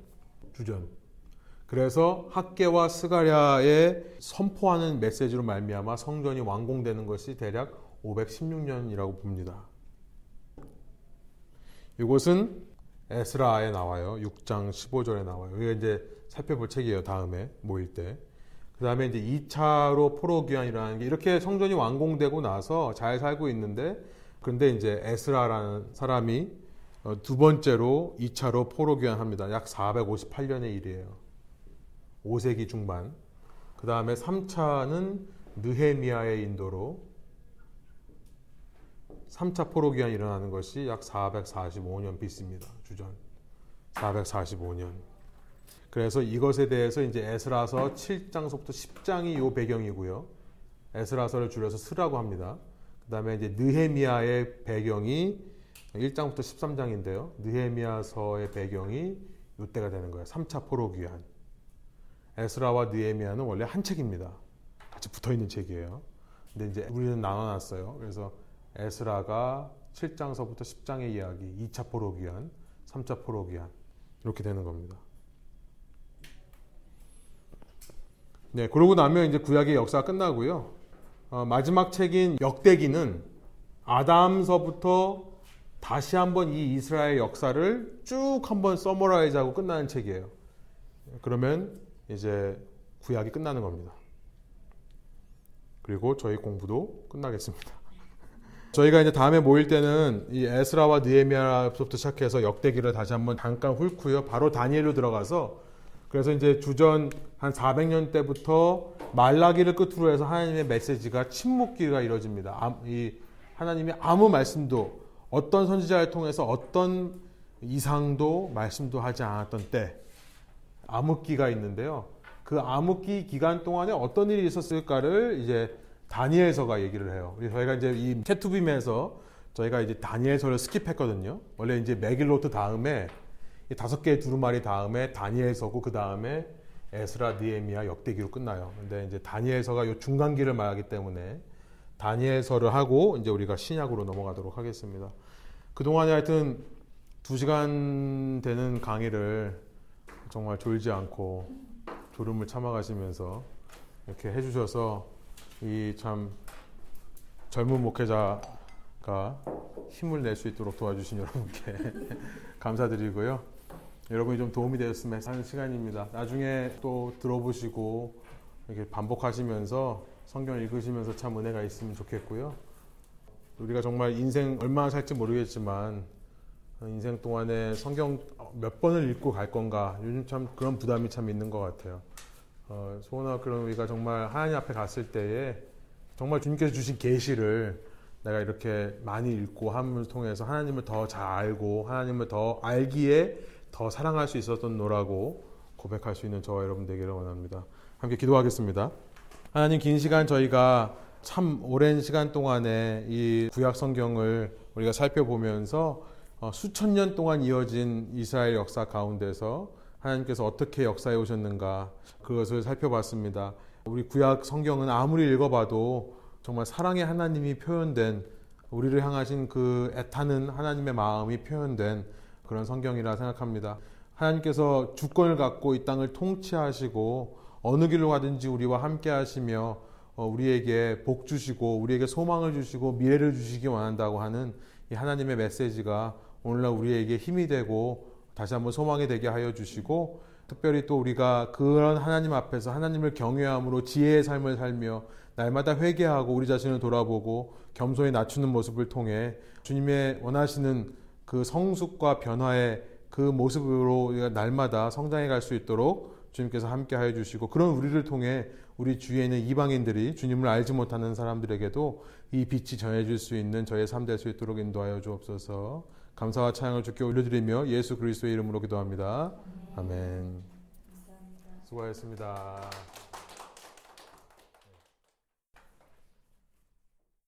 주전. 그래서 학계와 스가랴의 선포하는 메시지로 말미암아 성전이 완공되는 것이 대략 516년이라고 봅니다. 이것은 에스라에 나와요. 6장 15절에 나와요. 이게 이제 살펴볼 책이에요. 다음에 모일 때. 그 다음에 이제 2차로 포로귀환이라는 게 이렇게 성전이 완공되고 나서 잘 살고 있는데 그런데 이제 에스라라는 사람이 어, 두 번째로 2차로 포로귀환합니다. 약 458년의 일이에요. 5세기 중반. 그 다음에 3차는 느헤미야의 인도로 3차 포로기한이 일어나는 것이 약 445년 BC입니다. 주전. 445년. 그래서 이것에 대해서 이제 에스라서 7장서부터 10장이 요 배경이고요. 에스라서를 줄여서 스라고 합니다. 그 다음에 이제 느헤미야의 배경이 1장부터 13장인데요. 느헤미야서의 배경이 요때가 되는 거예요. 3차 포로기한. 에스라와 느헤미야는 원래 한 책입니다. 같이 붙어 있는 책이에요. 근데 이제 우리는 나눠놨어요. 그래서 에스라가 7장서부터 10장의 이야기, 2차 포로기한, 3차 포로기한 이렇게 되는 겁니다. 네, 그러고 나면 이제 구약의 역사가 끝나고요. 어, 마지막 책인 역대기는 아담서부터 다시 한번 이 이스라엘 역사를 쭉 한번 서머라이즈하고 끝나는 책이에요. 그러면 이제 구약이 끝나는 겁니다. 그리고 저희 공부도 끝나겠습니다. [laughs] 저희가 이제 다음에 모일 때는 이 에스라와 느헤미야부터 시작해서 역대기를 다시 한번 잠깐 훑고요. 바로 다니엘로 들어가서 그래서 이제 주전 한 400년 때부터 말라기를 끝으로 해서 하나님의 메시지가 침묵기가 이루어집니다. 이 하나님이 아무 말씀도 어떤 선지자를 통해서 어떤 이상도 말씀도 하지 않았던 때 암흑기가 있는데요. 그 암흑기 기간 동안에 어떤 일이 있었을까를 이제 다니엘서가 얘기를 해요. 저희가 이제 이 캐투빔에서 저희가 이제 다니엘서를 스킵했거든요. 원래 이제 메길로트 다음에 이 다섯 개의 두루마리 다음에 다니엘서고 그 다음에 에스라, 니에미아, 역대기로 끝나요. 근데 이제 다니엘서가 요 중간기를 말하기 때문에 다니엘서를 하고 이제 우리가 신약으로 넘어가도록 하겠습니다. 그동안에 하여튼 두 시간 되는 강의를 정말 졸지 않고 졸음을 참아가시면서 이렇게 해주셔서 이 참 젊은 목회자가 힘을 낼 수 있도록 도와주신 여러분께 [laughs] 감사드리고요. 여러분이 좀 도움이 되었으면 하는 시간입니다. 나중에 또 들어보시고 이렇게 반복하시면서 성경을 읽으시면서 참 은혜가 있으면 좋겠고요. 우리가 정말 인생 얼마나 살지 모르겠지만 인생 동안에 성경 몇 번을 읽고 갈 건가 요즘 참 그런 부담이 참 있는 것 같아요. 어, 소원아 그런 우리가 정말 하나님 앞에 갔을 때에 정말 주님께서 주신 계시를 내가 이렇게 많이 읽고 앎을 통해서 하나님을 더 잘 알고 하나님을 더 알기에 더 사랑할 수 있었던 노라고 고백할 수 있는 저와 여러분 되기를 원합니다. 함께 기도하겠습니다. 하나님 긴 시간 저희가 참 오랜 시간 동안에 이 구약 성경을 우리가 살펴보면서 어, 수천 년 동안 이어진 이스라엘 역사 가운데서 하나님께서 어떻게 역사해 오셨는가 그것을 살펴봤습니다. 우리 구약 성경은 아무리 읽어봐도 정말 사랑의 하나님이 표현된 우리를 향하신 그 애타는 하나님의 마음이 표현된 그런 성경이라 생각합니다. 하나님께서 주권을 갖고 이 땅을 통치하시고 어느 길로 가든지 우리와 함께 하시며 어, 우리에게 복 주시고 우리에게 소망을 주시고 미래를 주시기 원한다고 하는 이 하나님의 메시지가 오늘날 우리에게 힘이 되고 다시 한번 소망이 되게 하여 주시고 특별히 또 우리가 그런 하나님 앞에서 하나님을 경외함으로 지혜의 삶을 살며 날마다 회개하고 우리 자신을 돌아보고 겸손히 낮추는 모습을 통해 주님의 원하시는 그 성숙과 변화의 그 모습으로 우리가 날마다 성장해 갈 수 있도록 주님께서 함께 하여 주시고 그런 우리를 통해 우리 주위에 있는 이방인들이 주님을 알지 못하는 사람들에게도 이 빛이 전해질 수 있는 저의 삶 될 수 있도록 인도하여 주옵소서. 감사와 찬양을 주께 올려드리며 예수 그리스도의 이름으로 기도합니다. 아멘. 수고하셨습니다.